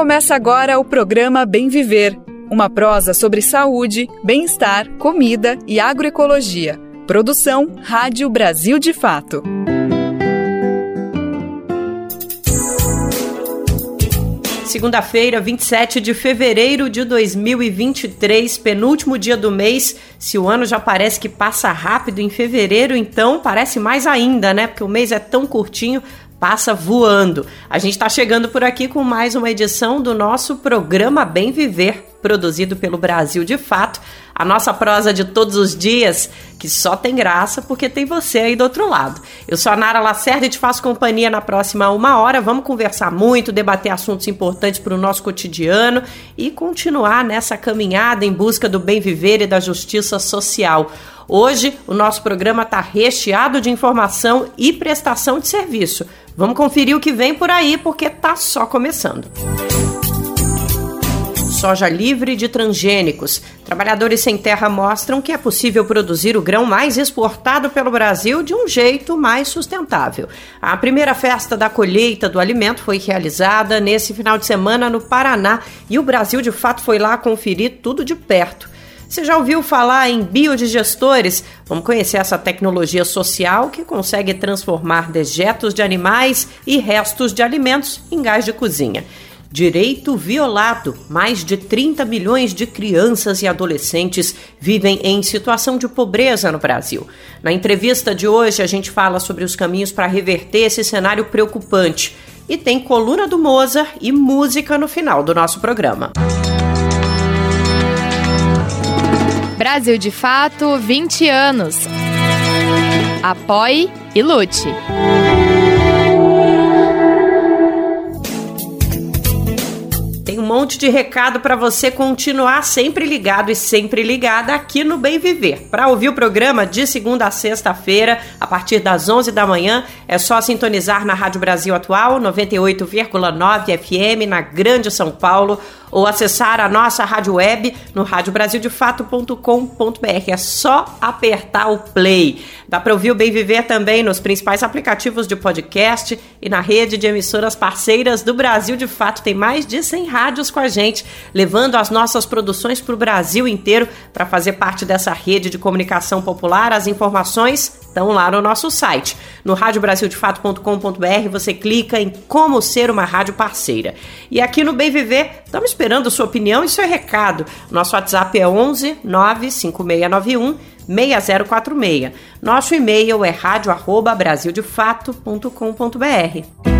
Começa agora o programa Bem Viver, uma prosa sobre saúde, bem-estar, comida e agroecologia. Produção Rádio Brasil de Fato. Segunda-feira, 27 de fevereiro de 2023, penúltimo dia do mês. Se o ano já parece que passa rápido em fevereiro, então parece mais ainda, né? Porque o mês é tão curtinho, passa voando. A gente está chegando por aqui com mais uma edição do nosso programa Bem Viver, produzido pelo Brasil de Fato. A nossa prosa de todos os dias, que só tem graça porque tem você aí do outro lado. Eu sou a Nara Lacerda e te faço companhia na próxima uma hora. Vamos conversar muito, debater assuntos importantes para o nosso cotidiano e continuar nessa caminhada em busca do bem viver e da justiça social. Hoje, o nosso programa está recheado de informação e prestação de serviço. Vamos conferir o que vem por aí, porque tá só começando. Soja livre de transgênicos. Trabalhadores sem terra mostram que é possível produzir o grão mais exportado pelo Brasil de um jeito mais sustentável. A primeira festa da colheita do alimento foi realizada nesse final de semana no Paraná e o Brasil de fato foi lá conferir tudo de perto. Você já ouviu falar em biodigestores? Vamos conhecer essa tecnologia social que consegue transformar dejetos de animais e restos de alimentos em gás de cozinha. Direito violado. Mais de 30 milhões de crianças e adolescentes vivem em situação de pobreza no Brasil. Na entrevista de hoje, a gente fala sobre os caminhos para reverter esse cenário preocupante. E tem coluna do Mozart e música no final do nosso programa. Brasil de Fato 20 anos. Apoie e lute. Monte de recado para você continuar sempre ligado e sempre ligada aqui no Bem Viver. Para ouvir o programa de segunda a sexta-feira, a partir das 11 da manhã, é só sintonizar na Rádio Brasil Atual 98,9 FM na Grande São Paulo ou acessar a nossa rádio web no radiobrasildefato.com.br. É só apertar o play. Dá para ouvir o Bem Viver também nos principais aplicativos de podcast e na rede de emissoras parceiras do Brasil de Fato. Tem mais de 100 rádios com a gente, levando as nossas produções para o Brasil inteiro para fazer parte dessa rede de comunicação popular. As informações estão lá no nosso site. No radiobrasildefato.com.br você clica em como ser uma rádio parceira. E aqui no Bem Viver, estamos esperando sua opinião e seu recado. Nosso WhatsApp é 11 95691 6046. Nosso e-mail é radio@brasildefato.com.br.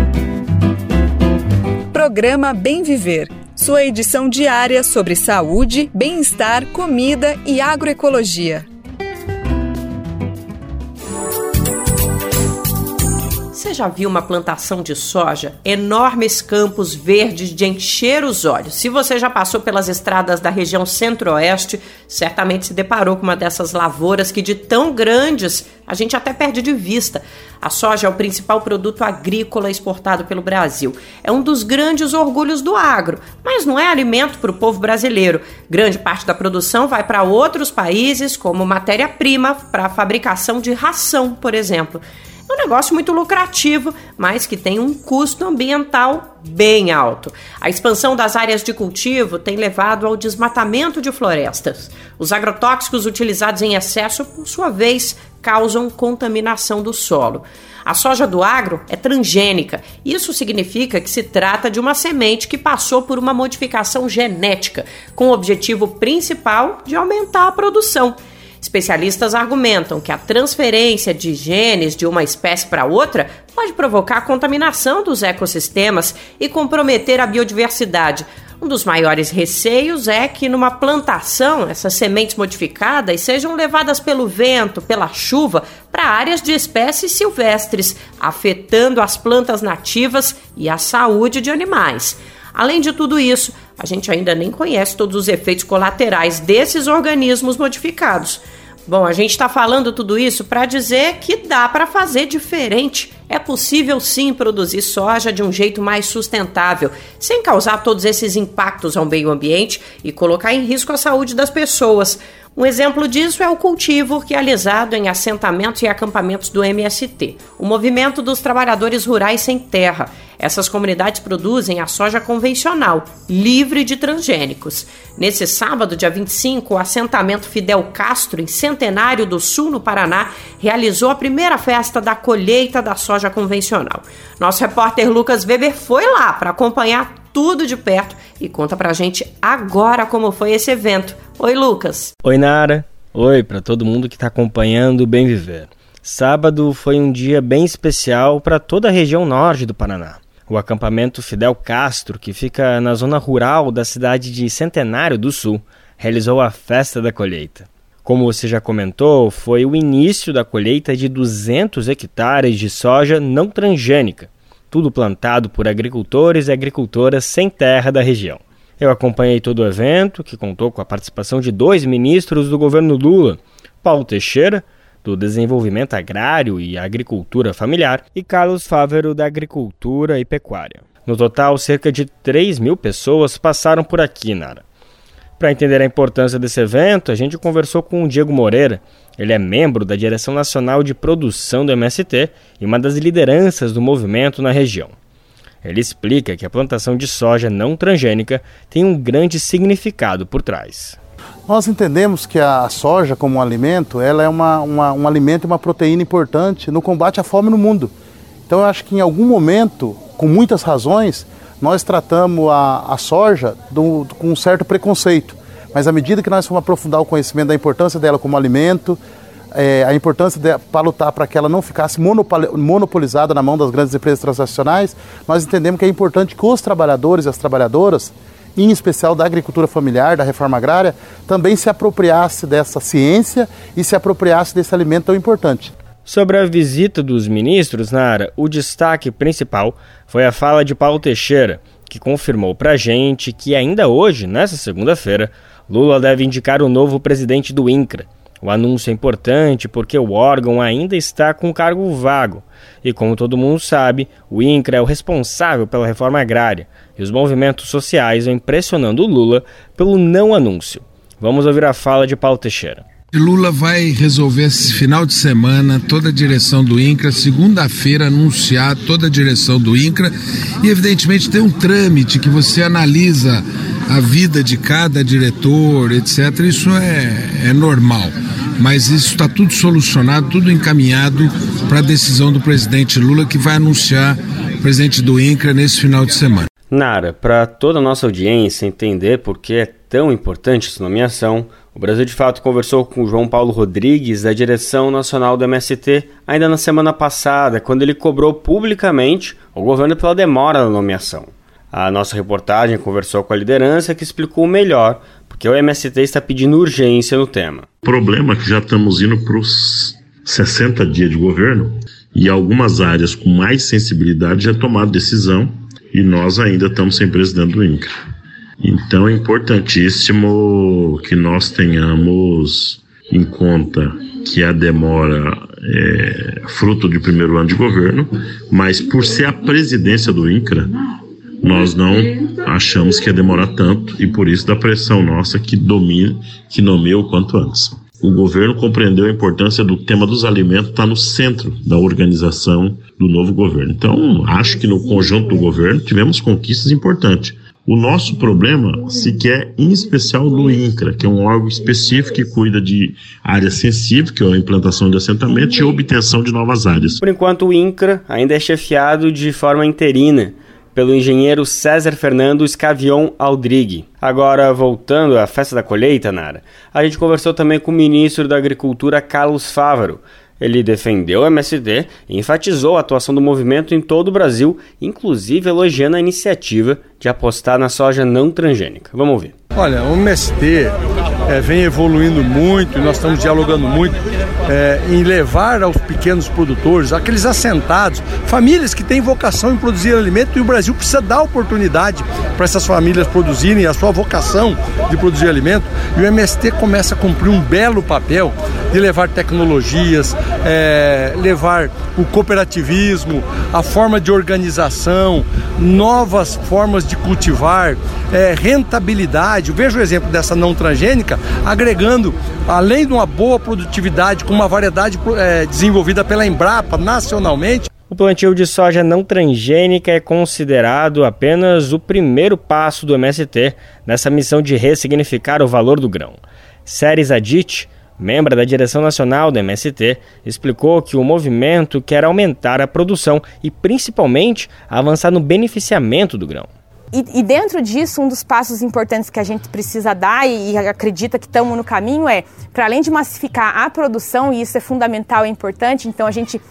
Programa Bem Viver. Sua edição diária sobre saúde, bem-estar, comida e agroecologia. Você já viu uma plantação de soja? Enormes campos verdes de encher os olhos. Se você já passou pelas estradas da região centro-oeste, certamente se deparou com uma dessas lavouras que, de tão grandes, a gente até perde de vista. A soja é o principal produto agrícola exportado pelo Brasil. É um dos grandes orgulhos do agro, mas não é alimento para o povo brasileiro. Grande parte da produção vai para outros países como matéria-prima para a fabricação de ração, por exemplo. Um negócio muito lucrativo, mas que tem um custo ambiental bem alto. A expansão das áreas de cultivo tem levado ao desmatamento de florestas. Os agrotóxicos utilizados em excesso, por sua vez, causam contaminação do solo. A soja do agro é transgênica. Isso significa que se trata de uma semente que passou por uma modificação genética, com o objetivo principal de aumentar a produção. Especialistas argumentam que a transferência de genes de uma espécie para outra pode provocar contaminação dos ecossistemas e comprometer a biodiversidade. Um dos maiores receios é que numa plantação essas sementes modificadas sejam levadas pelo vento, pela chuva, para áreas de espécies silvestres, afetando as plantas nativas e a saúde de animais. Além de tudo isso, a gente ainda nem conhece todos os efeitos colaterais desses organismos modificados. Bom, a gente está falando tudo isso para dizer que dá para fazer diferente. É possível sim produzir soja de um jeito mais sustentável, sem causar todos esses impactos ao meio ambiente e colocar em risco a saúde das pessoas. Um exemplo disso é o cultivo realizado em assentamentos e acampamentos do MST, o Movimento dos Trabalhadores Rurais Sem Terra. Essas comunidades produzem a soja convencional, livre de transgênicos. Nesse sábado, dia 25, o assentamento Fidel Castro, em Centenário do Sul, no Paraná, realizou a primeira festa da colheita da soja convencional. Nosso repórter Lucas Weber foi lá para acompanhar tudo de perto e conta pra gente agora como foi esse evento. Oi, Lucas. Oi, Nara. Oi para todo mundo que está acompanhando o Bem Viver. Sábado foi um dia bem especial para toda a região norte do Paraná. O acampamento Fidel Castro, que fica na zona rural da cidade de Centenário do Sul, realizou a festa da colheita. Como você já comentou, foi o início da colheita de 200 hectares de soja não transgênica, tudo plantado por agricultores e agricultoras sem terra da região. Eu acompanhei todo o evento, que contou com a participação de dois ministros do governo Lula, Paulo Teixeira do Desenvolvimento Agrário e Agricultura Familiar, e Carlos Fávero, da Agricultura e Pecuária. No total, cerca de 3 mil pessoas passaram por aqui, Nara. Para entender a importância desse evento, a gente conversou com o Diego Moreira. Ele é membro da Direção Nacional de Produção do MST e uma das lideranças do movimento na região. Ele explica que a plantação de soja não transgênica tem um grande significado por trás. Nós entendemos que a soja como um alimento, ela é uma, uma, um alimento e uma proteína importante no combate à fome no mundo. Então eu acho que em algum momento, com muitas razões, nós tratamos a, a soja do, com um certo preconceito. Mas à medida que nós vamos aprofundar o conhecimento da importância dela como alimento, é, a importância para lutar para que ela não ficasse monopolizada na mão das grandes empresas transnacionais, nós entendemos que é importante que os trabalhadores e as trabalhadoras em especial da agricultura familiar, da reforma agrária, também se apropriasse dessa ciência e se apropriasse desse alimento tão importante. Sobre a visita dos ministros, Nara, o destaque principal foi a fala de Paulo Teixeira, que confirmou para a gente que ainda hoje, nessa segunda-feira, Lula deve indicar o novo presidente do INCRA. O anúncio é importante porque o órgão ainda está com cargo vago. E como todo mundo sabe, o INCRA é o responsável pela reforma agrária, e os movimentos sociais vêm pressionando o Lula pelo não anúncio. Vamos ouvir a fala de Paulo Teixeira. Lula vai resolver esse final de semana toda a direção do INCRA, segunda-feira anunciar toda a direção do INCRA e evidentemente tem um trâmite que você analisa a vida de cada diretor, etc. Isso é, é normal, mas isso está tudo solucionado, tudo encaminhado para a decisão do presidente Lula que vai anunciar o presidente do INCRA nesse final de semana. Nara, para toda a nossa audiência entender por que é tão importante essa nomeação, o Brasil de Fato conversou com João Paulo Rodrigues, da direção nacional do MST, ainda na semana passada, quando ele cobrou publicamente o governo pela demora na nomeação. A nossa reportagem conversou com a liderança que explicou melhor porque o MST está pedindo urgência no tema. O problema é que já estamos indo para os 60 dias de governo e algumas áreas com mais sensibilidade já tomaram decisão e nós ainda estamos sem presidente do INCRA. Então é importantíssimo que nós tenhamos em conta que a demora é fruto de primeiro ano de governo, mas por ser a presidência do INCRA, nós não achamos que ia demorar tanto e por isso da pressão nossa que domine, que nomeie o quanto antes o governo compreendeu a importância do tema dos alimentos estar tá no centro da organização do novo governo. Então, acho que no conjunto do governo tivemos conquistas importantes. O nosso problema se quer, em especial, do INCRA, que é um órgão específico que cuida de área sensível, que é a implantação de assentamentos e obtenção de novas áreas. Por enquanto, o INCRA ainda é chefiado de forma interina pelo engenheiro César Fernando Scavion Aldrigue. Agora, voltando à festa da colheita, Nara, a gente conversou também com o ministro da Agricultura, Carlos Fávaro. Ele defendeu o MSD e enfatizou a atuação do movimento em todo o Brasil, inclusive elogiando a iniciativa de apostar na soja não transgênica. Vamos ouvir. Olha, o MST é, vem evoluindo muito nós estamos dialogando muito é, em levar aos pequenos produtores, aqueles assentados, famílias que têm vocação em produzir alimento e o Brasil precisa dar oportunidade para essas famílias produzirem a sua vocação de produzir alimento e o MST começa a cumprir um belo papel de levar tecnologias, é, levar o cooperativismo, a forma de organização, novas formas de cultivar, é, rentabilidade. Veja o exemplo dessa não transgênica, agregando, além de uma boa produtividade, com uma variedade é, desenvolvida pela Embrapa nacionalmente. O plantio de soja não transgênica é considerado apenas o primeiro passo do MST nessa missão de ressignificar o valor do grão. Séries Adit, membro da direção nacional do MST, explicou que o movimento quer aumentar a produção e, principalmente, avançar no beneficiamento do grão. E, e, dentro disso, um dos passos importantes que a gente precisa dar e, e acredita que estamos no caminho é, para além de massificar a produção, e isso é fundamental e importante, então a gente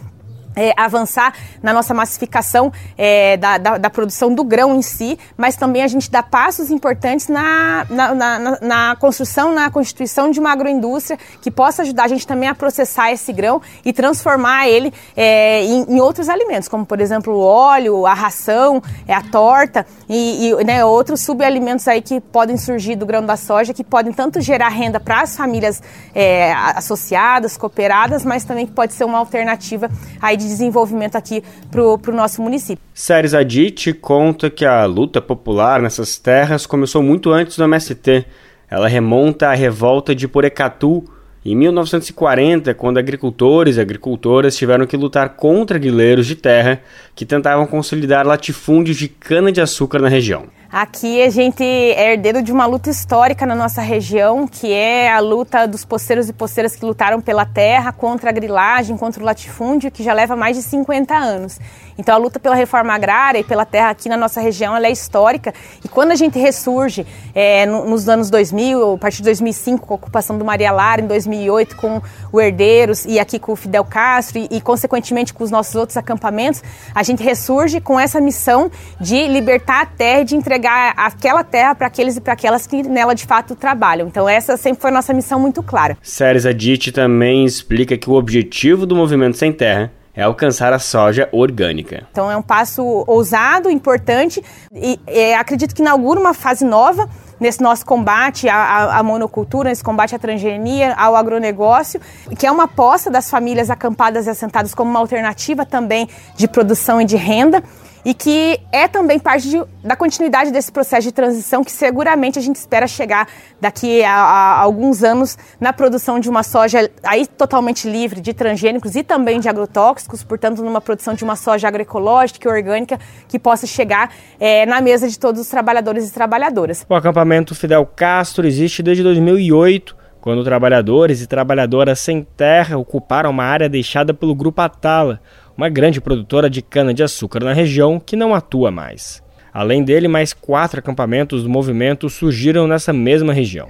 é, avançar na nossa massificação é, da, da, da, produção do grão em si, mas também a gente dá passos importantes na, na, na, na, construção, na constituição de uma agroindústria que possa ajudar a gente também a processar esse grão e transformar ele é, em, em, outros alimentos, como por exemplo o óleo, a ração, é, a torta e, e né, outros subalimentos aí que podem surgir do grão da soja que podem tanto gerar renda para as famílias é, associadas, cooperadas, mas também que pode ser uma alternativa aí de desenvolvimento aqui para o nosso município. Séries Adit conta que a luta popular nessas terras começou muito antes do MST. Ela remonta à revolta de Porecatu, em 1940, quando agricultores e agricultoras tiveram que lutar contra guerreiros de terra que tentavam consolidar latifúndios de cana-de-açúcar na região. Aqui a gente é herdeiro de uma luta histórica na nossa região, que é a luta dos poceiros e poceiras que lutaram pela terra contra a grilagem, contra o latifúndio, que já leva mais de 50 anos. Então a luta pela reforma agrária e pela terra aqui na nossa região é histórica. E quando a gente ressurge é, nos anos 2000, a partir de 2005, com a ocupação do Maria Lara, em 2008 com o Herdeiros e aqui com o Fidel Castro e, e consequentemente com os nossos outros acampamentos, a gente ressurge com essa missão de libertar a terra e de entregar entregar aquela terra para aqueles e para aquelas que nela de fato trabalham. Então essa sempre foi a nossa missão muito clara. Séries Adit também explica que o objetivo do Movimento Sem Terra é alcançar a soja orgânica. Então é um passo ousado, importante e é, acredito que inaugura uma fase nova nesse nosso combate à, à, monocultura, nesse combate à transgenia, ao agronegócio, que é uma aposta das famílias acampadas e assentadas como uma alternativa também de produção e de renda e que é também parte de, da continuidade desse processo de transição que seguramente a gente espera chegar daqui a, a, alguns anos na produção de uma soja aí totalmente livre de transgênicos e também de agrotóxicos, portanto numa produção de uma soja agroecológica e orgânica que possa chegar é, na mesa de todos os trabalhadores e trabalhadoras. O acampamento Fidel Castro existe desde 2008 quando trabalhadores e trabalhadoras sem terra ocuparam uma área deixada pelo Grupo Atala, uma grande produtora de cana-de-açúcar na região que não atua mais. Além dele, mais quatro acampamentos do movimento surgiram nessa mesma região.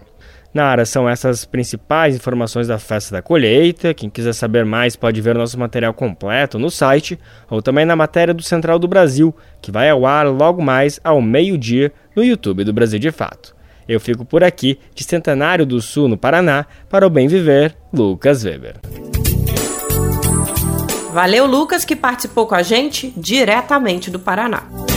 Na área são essas principais informações da festa da colheita. Quem quiser saber mais pode ver nosso material completo no site ou também na matéria do Central do Brasil, que vai ao ar logo mais ao meio-dia no YouTube do Brasil de Fato. Eu fico por aqui, de Centenário do Sul, no Paraná, para o Bem Viver, Lucas Weber. Valeu, Lucas, que participou com a gente diretamente do Paraná.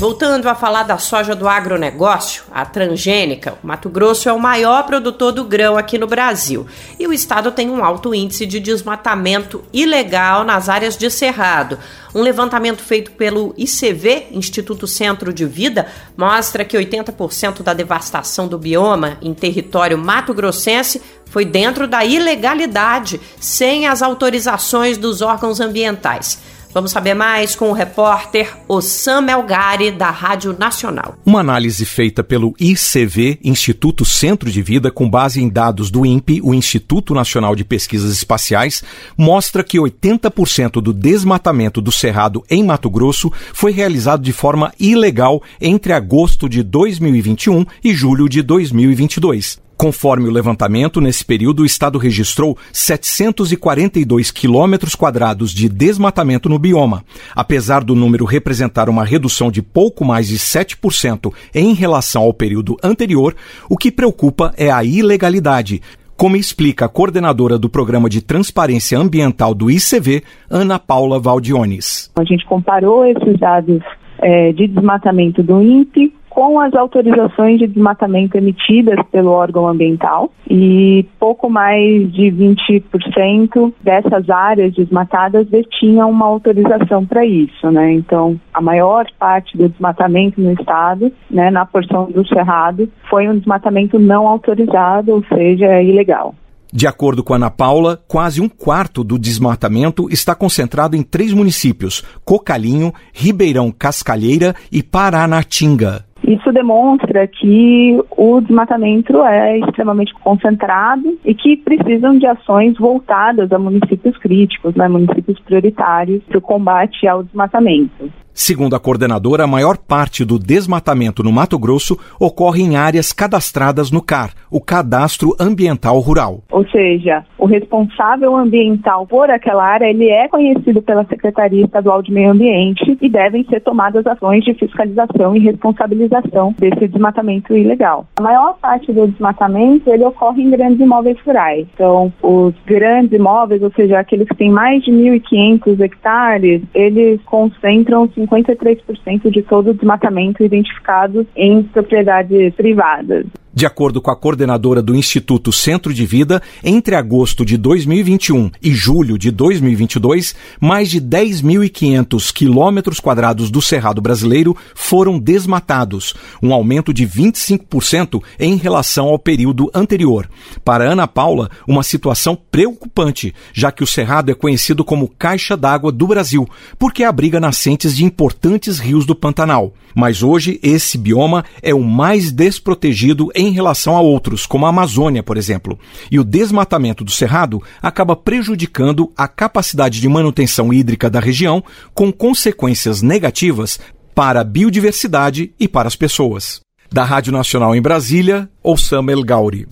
Voltando a falar da soja do agronegócio, a transgênica, o Mato Grosso é o maior produtor do grão aqui no Brasil e o estado tem um alto índice de desmatamento ilegal nas áreas de cerrado. Um levantamento feito pelo ICV, Instituto Centro de Vida, mostra que 80% da devastação do bioma em território mato-grossense foi dentro da ilegalidade, sem as autorizações dos órgãos ambientais. Vamos saber mais com o repórter Ossam Melgari, da Rádio Nacional. Uma análise feita pelo ICV, Instituto Centro de Vida, com base em dados do INPE, o Instituto Nacional de Pesquisas Espaciais, mostra que 80% do desmatamento do Cerrado em Mato Grosso foi realizado de forma ilegal entre agosto de 2021 e julho de 2022. Conforme o levantamento, nesse período o Estado registrou 742 quilômetros quadrados de desmatamento no bioma. Apesar do número representar uma redução de pouco mais de 7% em relação ao período anterior, o que preocupa é a ilegalidade, como explica a coordenadora do Programa de Transparência Ambiental do ICV, Ana Paula Valdiones. A gente comparou esses dados é, de desmatamento do INPE com as autorizações de desmatamento emitidas pelo órgão ambiental e pouco mais de 20% dessas áreas desmatadas detinham uma autorização para isso, né? Então, a maior parte do desmatamento no estado, né, na porção do cerrado, foi um desmatamento não autorizado, ou seja, é ilegal. De acordo com Ana Paula, quase um quarto do desmatamento está concentrado em três municípios: Cocalinho, Ribeirão Cascalheira e Paranatinga. Isso demonstra que o desmatamento é extremamente concentrado e que precisam de ações voltadas a municípios críticos, né, municípios prioritários para o combate ao desmatamento. Segundo a coordenadora, a maior parte do desmatamento no Mato Grosso ocorre em áreas cadastradas no CAR, o Cadastro Ambiental Rural. Ou seja, o responsável ambiental por aquela área, ele é conhecido pela Secretaria Estadual de Meio Ambiente e devem ser tomadas ações de fiscalização e responsabilização desse desmatamento ilegal. A maior parte do desmatamento, ele ocorre em grandes imóveis rurais. Então, os grandes imóveis, ou seja, aqueles que têm mais de 1.500 hectares, eles concentram 53% de todo o desmatamento identificado em propriedades privadas. De acordo com a coordenadora do Instituto Centro de Vida, entre agosto de 2021 e julho de 2022, mais de 10.500 quilômetros quadrados do Cerrado brasileiro foram desmatados, um aumento de 25% em relação ao período anterior. Para Ana Paula, uma situação preocupante, já que o Cerrado é conhecido como caixa d'água do Brasil, porque abriga nascentes de importantes rios do Pantanal. Mas hoje esse bioma é o mais desprotegido em relação a outros, como a Amazônia, por exemplo. E o desmatamento do cerrado acaba prejudicando a capacidade de manutenção hídrica da região, com consequências negativas para a biodiversidade e para as pessoas. Da Rádio Nacional em Brasília, Osama El Gauri.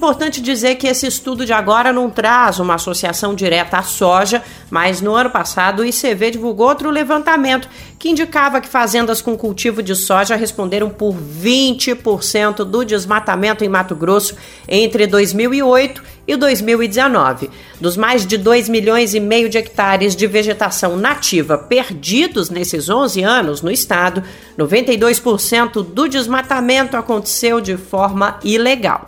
Importante dizer que esse estudo de agora não traz uma associação direta à soja, mas no ano passado o ICV divulgou outro levantamento que indicava que fazendas com cultivo de soja responderam por 20% do desmatamento em Mato Grosso entre 2008 e 2019. Dos mais de 2 milhões e meio de hectares de vegetação nativa perdidos nesses 11 anos no estado, 92% do desmatamento aconteceu de forma ilegal.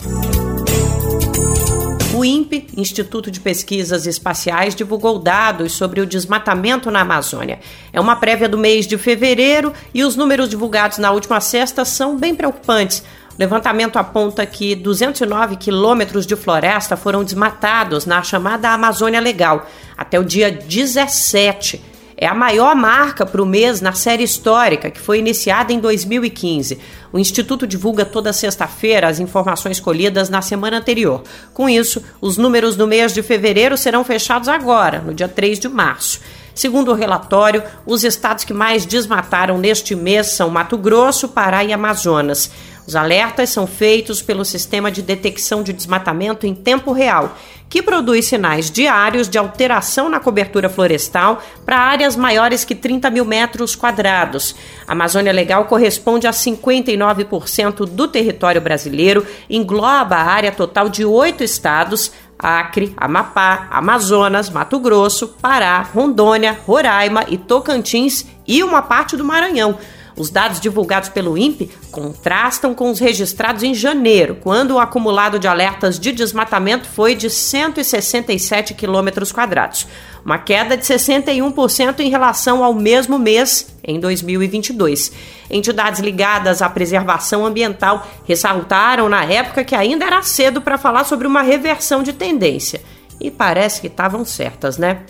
O INPE, Instituto de Pesquisas Espaciais, divulgou dados sobre o desmatamento na Amazônia. É uma prévia do mês de fevereiro e os números divulgados na última sexta são bem preocupantes. O levantamento aponta que 209 quilômetros de floresta foram desmatados na chamada Amazônia Legal até o dia 17 é a maior marca para o mês na série histórica, que foi iniciada em 2015. O Instituto divulga toda sexta-feira as informações colhidas na semana anterior. Com isso, os números do mês de fevereiro serão fechados agora, no dia 3 de março. Segundo o relatório, os estados que mais desmataram neste mês são Mato Grosso, Pará e Amazonas. Os alertas são feitos pelo Sistema de Detecção de Desmatamento em Tempo Real, que produz sinais diários de alteração na cobertura florestal para áreas maiores que 30 mil metros quadrados. A Amazônia Legal corresponde a 59% do território brasileiro, engloba a área total de oito estados, Acre, Amapá, Amazonas, Mato Grosso, Pará, Rondônia, Roraima e Tocantins e uma parte do Maranhão. Os dados divulgados pelo INPE contrastam com os registrados em janeiro, quando o acumulado de alertas de desmatamento foi de 167 quilômetros quadrados, uma queda de 61% em relação ao mesmo mês em 2022. Entidades ligadas à preservação ambiental ressaltaram na época que ainda era cedo para falar sobre uma reversão de tendência. E parece que estavam certas, né?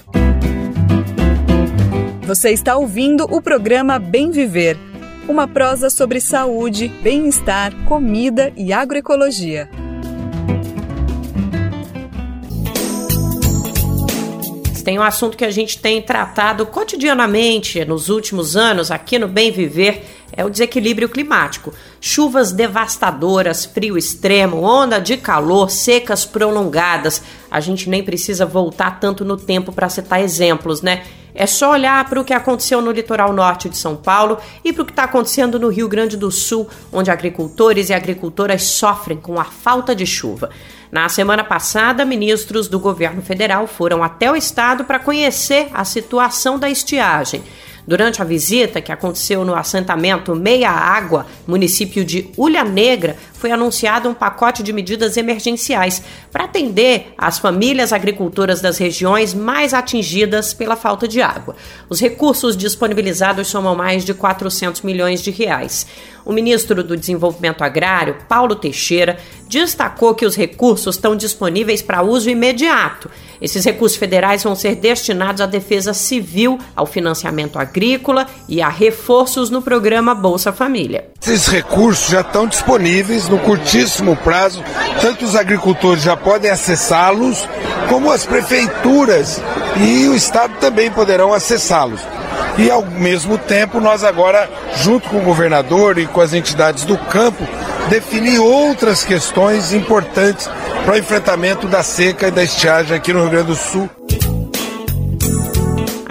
Você está ouvindo o programa Bem Viver uma prosa sobre saúde, bem-estar, comida e agroecologia. Tem um assunto que a gente tem tratado cotidianamente nos últimos anos aqui no Bem Viver é o desequilíbrio climático. Chuvas devastadoras, frio extremo, onda de calor, secas prolongadas. A gente nem precisa voltar tanto no tempo para citar exemplos, né? É só olhar para o que aconteceu no litoral norte de São Paulo e para o que está acontecendo no Rio Grande do Sul, onde agricultores e agricultoras sofrem com a falta de chuva. Na semana passada, ministros do governo federal foram até o estado para conhecer a situação da estiagem. Durante a visita, que aconteceu no assentamento Meia Água, município de Ulha Negra, foi anunciado um pacote de medidas emergenciais para atender as famílias agricultoras das regiões mais atingidas pela falta de água. Os recursos disponibilizados somam mais de 400 milhões de reais. O ministro do Desenvolvimento Agrário, Paulo Teixeira, destacou que os recursos estão disponíveis para uso imediato. Esses recursos federais vão ser destinados à defesa civil, ao financiamento agrícola e a reforços no programa Bolsa Família. Esses recursos já estão disponíveis no curtíssimo prazo, tanto os agricultores já podem acessá-los, como as prefeituras e o Estado também poderão acessá-los. E ao mesmo tempo, nós agora, junto com o governador e com as entidades do campo, definir outras questões importantes para o enfrentamento da seca e da estiagem aqui no Rio Grande do Sul.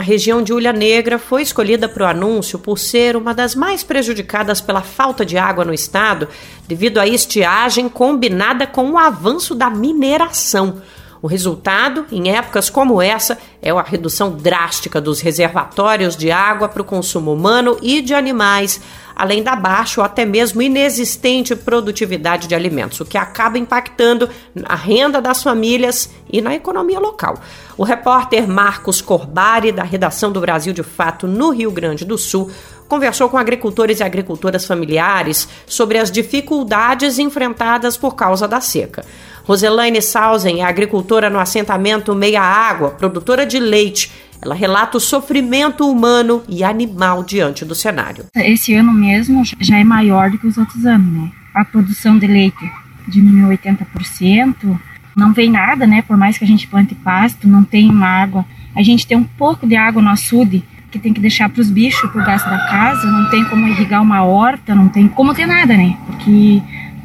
A região de Ulha Negra foi escolhida para o anúncio por ser uma das mais prejudicadas pela falta de água no estado, devido à estiagem combinada com o avanço da mineração. O resultado, em épocas como essa, é a redução drástica dos reservatórios de água para o consumo humano e de animais, além da baixa ou até mesmo inexistente produtividade de alimentos, o que acaba impactando na renda das famílias e na economia local. O repórter Marcos Corbari, da redação do Brasil de Fato no Rio Grande do Sul, conversou com agricultores e agricultoras familiares sobre as dificuldades enfrentadas por causa da seca. Roselaine Sausen é agricultora no assentamento Meia Água, produtora de leite. Ela relata o sofrimento humano e animal diante do cenário. Esse ano mesmo já é maior do que os outros anos, né? A produção de leite diminuiu 80%. Não vem nada, né? Por mais que a gente plante pasto, não tem uma água. A gente tem um pouco de água no açude que tem que deixar para os bichos, para o gasto da casa. Não tem como irrigar uma horta, não tem como ter nada, né? Porque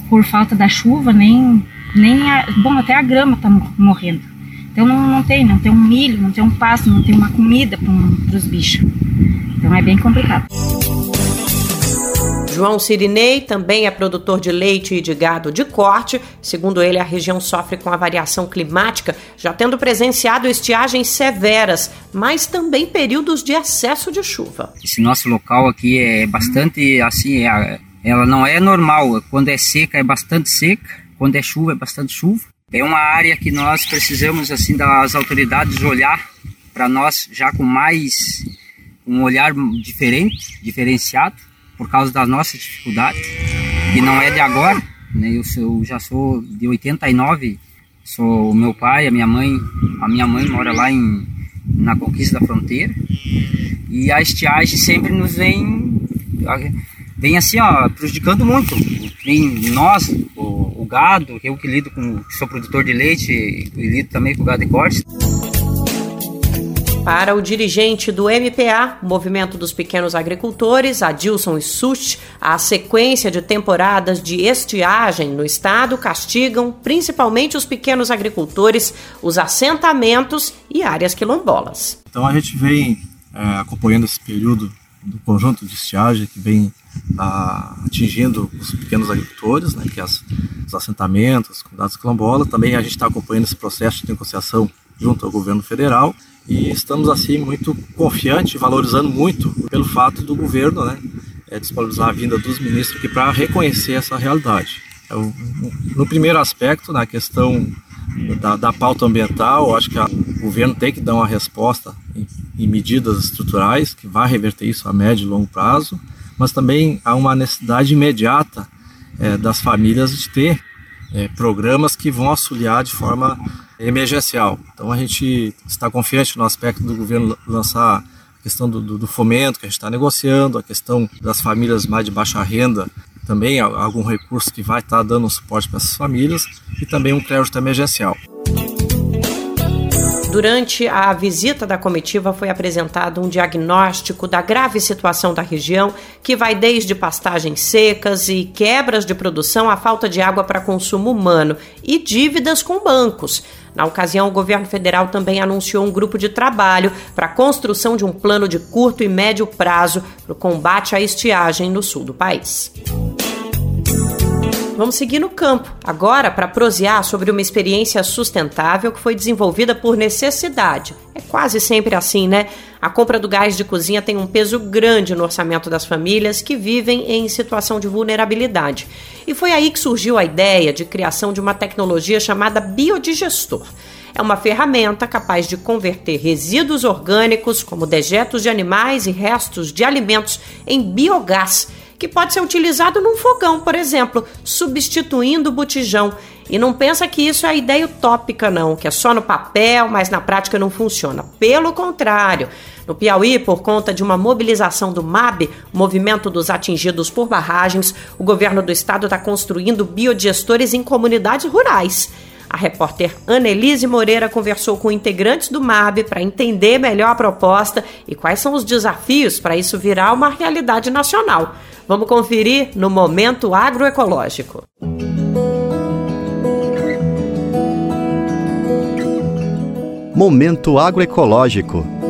por falta da chuva, nem nem a, bom, até a grama está morrendo. Então não, não tem, não tem um milho, não tem um pasto, não tem uma comida para os bichos. Então é bem complicado. João Sirinei também é produtor de leite e de gado de corte. Segundo ele, a região sofre com a variação climática, já tendo presenciado estiagens severas, mas também períodos de excesso de chuva. Esse nosso local aqui é bastante assim, é, ela não é normal. Quando é seca, é bastante seca quando é chuva, é bastante chuva. É uma área que nós precisamos assim das autoridades olhar para nós já com mais um olhar diferente, diferenciado, por causa das nossas dificuldades, que não é de agora. Né? Eu, eu já sou de 89, sou o meu pai, a minha mãe, a minha mãe mora lá em na conquista da fronteira e a estiagem sempre nos vem vem assim ó prejudicando muito vem nós o gado, eu que lido com, sou produtor de leite e lido também com gado de corte. Para o dirigente do MPA, Movimento dos Pequenos Agricultores, Adilson Issust, a sequência de temporadas de estiagem no estado castigam principalmente os pequenos agricultores, os assentamentos e áreas quilombolas. Então a gente vem é, acompanhando esse período do conjunto de estiagem que vem ah, atingindo os pequenos agricultores, né, que é as, os assentamentos, as comunidades quilombolas. Também a gente está acompanhando esse processo de negociação junto ao governo federal e estamos assim muito confiantes, valorizando muito pelo fato do governo, né, é, disponibilizar a vinda dos ministros aqui para reconhecer essa realidade. Então, no primeiro aspecto, na questão da, da pauta ambiental, acho que o governo tem que dar uma resposta em, em medidas estruturais que vai reverter isso a médio e longo prazo mas também há uma necessidade imediata é, das famílias de ter é, programas que vão auxiliar de forma emergencial. Então a gente está confiante no aspecto do governo lançar a questão do, do, do fomento que a gente está negociando, a questão das famílias mais de baixa renda, também algum recurso que vai estar dando um suporte para essas famílias e também um crédito emergencial. Durante a visita da comitiva foi apresentado um diagnóstico da grave situação da região, que vai desde pastagens secas e quebras de produção à falta de água para consumo humano e dívidas com bancos. Na ocasião, o governo federal também anunciou um grupo de trabalho para a construção de um plano de curto e médio prazo para o combate à estiagem no sul do país. Vamos seguir no campo. Agora, para prosear sobre uma experiência sustentável que foi desenvolvida por necessidade. É quase sempre assim, né? A compra do gás de cozinha tem um peso grande no orçamento das famílias que vivem em situação de vulnerabilidade. E foi aí que surgiu a ideia de criação de uma tecnologia chamada biodigestor. É uma ferramenta capaz de converter resíduos orgânicos, como dejetos de animais e restos de alimentos, em biogás que pode ser utilizado num fogão, por exemplo, substituindo o botijão. E não pensa que isso é ideia utópica, não, que é só no papel, mas na prática não funciona. Pelo contrário, no Piauí, por conta de uma mobilização do MAB, Movimento dos Atingidos por Barragens, o governo do estado está construindo biodigestores em comunidades rurais. A repórter Annelise Moreira conversou com integrantes do MAB para entender melhor a proposta e quais são os desafios para isso virar uma realidade nacional. Vamos conferir no Momento Agroecológico. Momento Agroecológico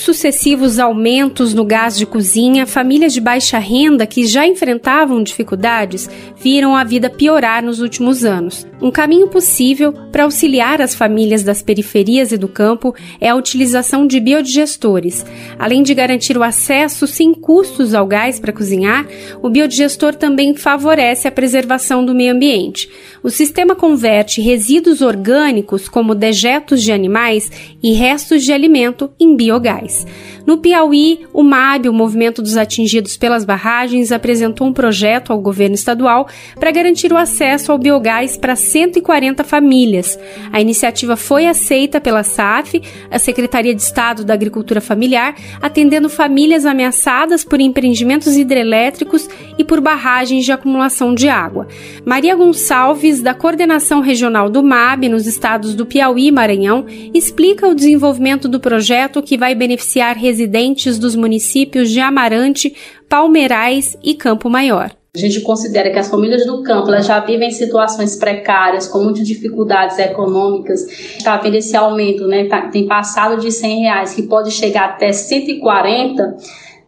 sucessivos aumentos no gás de cozinha, famílias de baixa renda que já enfrentavam dificuldades viram a vida piorar nos últimos anos. Um caminho possível para auxiliar as famílias das periferias e do campo é a utilização de biodigestores. Além de garantir o acesso sem custos ao gás para cozinhar, o biodigestor também favorece a preservação do meio ambiente. O sistema converte resíduos orgânicos, como dejetos de animais e restos de alimento, em biogás. place. No Piauí, o MAB, o Movimento dos Atingidos pelas Barragens, apresentou um projeto ao governo estadual para garantir o acesso ao biogás para 140 famílias. A iniciativa foi aceita pela SAF, a Secretaria de Estado da Agricultura Familiar, atendendo famílias ameaçadas por empreendimentos hidrelétricos e por barragens de acumulação de água. Maria Gonçalves, da Coordenação Regional do MAB nos estados do Piauí e Maranhão, explica o desenvolvimento do projeto que vai beneficiar residentes residentes dos municípios de Amarante, Palmeirais e Campo Maior. A gente considera que as famílias do campo elas já vivem situações precárias, com muitas dificuldades econômicas. Está vendo esse aumento, né? Tá, tem passado de 100 reais, que pode chegar até 140.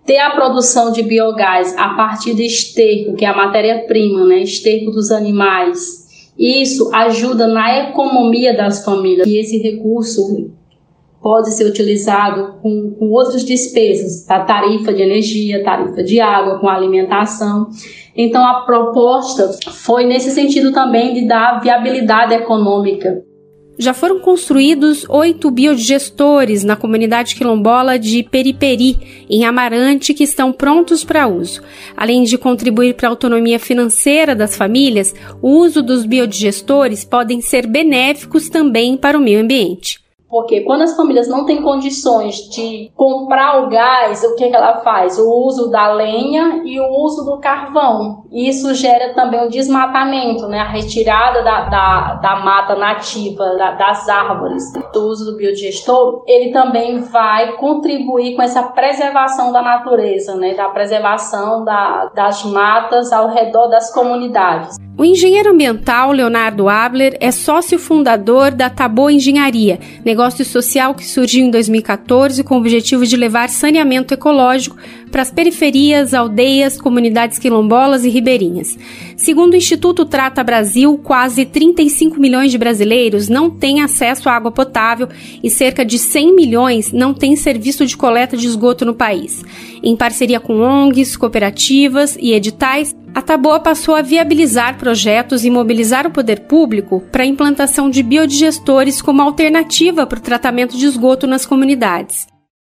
Ter a produção de biogás a partir de esterco, que é a matéria-prima, né? Esterco dos animais. Isso ajuda na economia das famílias. E esse recurso pode ser utilizado com, com outras despesas, a tarifa de energia, tarifa de água, com alimentação. Então, a proposta foi nesse sentido também de dar viabilidade econômica. Já foram construídos oito biodigestores na comunidade quilombola de Periperi, em Amarante, que estão prontos para uso. Além de contribuir para a autonomia financeira das famílias, o uso dos biodigestores podem ser benéficos também para o meio ambiente. Porque quando as famílias não têm condições de comprar o gás, o que, que ela faz? O uso da lenha e o uso do carvão. Isso gera também o desmatamento, né? a retirada da, da, da mata nativa, da, das árvores. O uso do biodigestor, ele também vai contribuir com essa preservação da natureza, né? da preservação da, das matas ao redor das comunidades. O engenheiro ambiental Leonardo Abler é sócio fundador da Taboa Engenharia, negócio social que surgiu em 2014 com o objetivo de levar saneamento ecológico para as periferias, aldeias, comunidades quilombolas e ribeirinhas. Segundo o Instituto Trata Brasil, quase 35 milhões de brasileiros não têm acesso à água potável e cerca de 100 milhões não têm serviço de coleta de esgoto no país. Em parceria com ONGs, cooperativas e editais, a Taboa passou a viabilizar projetos e mobilizar o poder público para a implantação de biodigestores como alternativa para o tratamento de esgoto nas comunidades.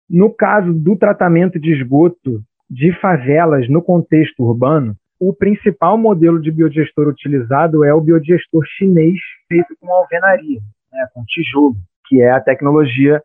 No caso do tratamento de esgoto de favelas no contexto urbano, o principal modelo de biodigestor utilizado é o biodigestor chinês feito com alvenaria, né, com tijolo, que é a tecnologia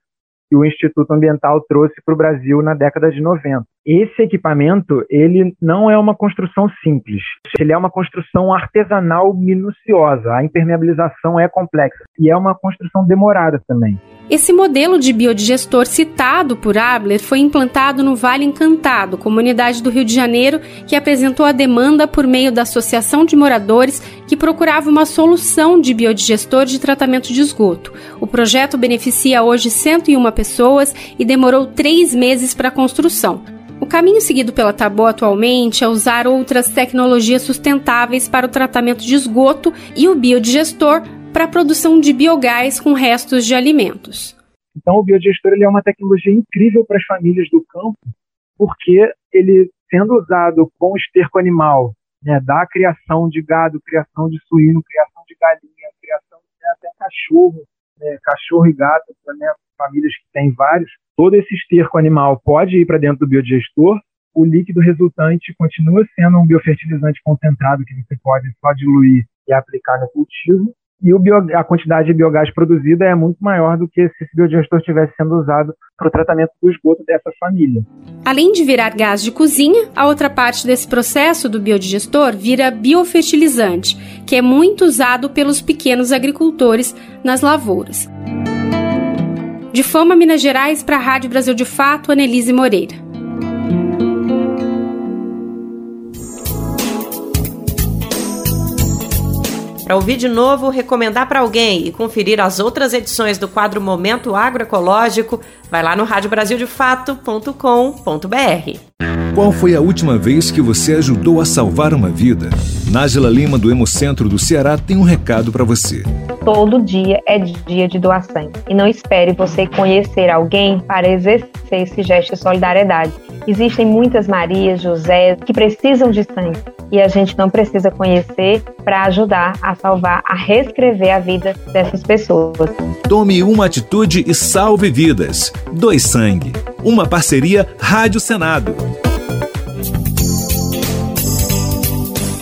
que o Instituto Ambiental trouxe para o Brasil na década de 90. Esse equipamento, ele não é uma construção simples. Ele é uma construção artesanal minuciosa. A impermeabilização é complexa e é uma construção demorada também. Esse modelo de biodigestor citado por Abler foi implantado no Vale Encantado, comunidade do Rio de Janeiro, que apresentou a demanda por meio da Associação de Moradores que procurava uma solução de biodigestor de tratamento de esgoto. O projeto beneficia hoje 101 pessoas e demorou três meses para a construção. O caminho seguido pela Tabo atualmente é usar outras tecnologias sustentáveis para o tratamento de esgoto e o biodigestor para a produção de biogás com restos de alimentos. Então, o biodigestor ele é uma tecnologia incrível para as famílias do campo, porque ele, sendo usado com esterco animal, né, da criação de gado, criação de suíno, criação de galinha, criação de até cachorro, né, cachorro e gato, né, famílias que têm vários, todo esse esterco animal pode ir para dentro do biodigestor. O líquido resultante continua sendo um biofertilizante concentrado que você pode só diluir e aplicar no cultivo e bio, a quantidade de biogás produzida é muito maior do que se esse biodigestor estivesse sendo usado para o tratamento do esgoto dessa família. Além de virar gás de cozinha, a outra parte desse processo do biodigestor vira biofertilizante, que é muito usado pelos pequenos agricultores nas lavouras. De Fama, Minas Gerais, para a Rádio Brasil de Fato, Anelise Moreira. Para ouvir de novo, recomendar para alguém e conferir as outras edições do quadro Momento Agroecológico, vai lá no radiobrasildefato.com.br. Qual foi a última vez que você ajudou a salvar uma vida? Nájila Lima, do Hemocentro do Ceará, tem um recado para você. Todo dia é dia de doar sangue. E não espere você conhecer alguém para exercer esse gesto de solidariedade. Existem muitas Marias, José que precisam de sangue e a gente não precisa conhecer para ajudar a salvar, a reescrever a vida dessas pessoas. Tome uma atitude e salve vidas. Doe sangue. Uma parceria Rádio Senado.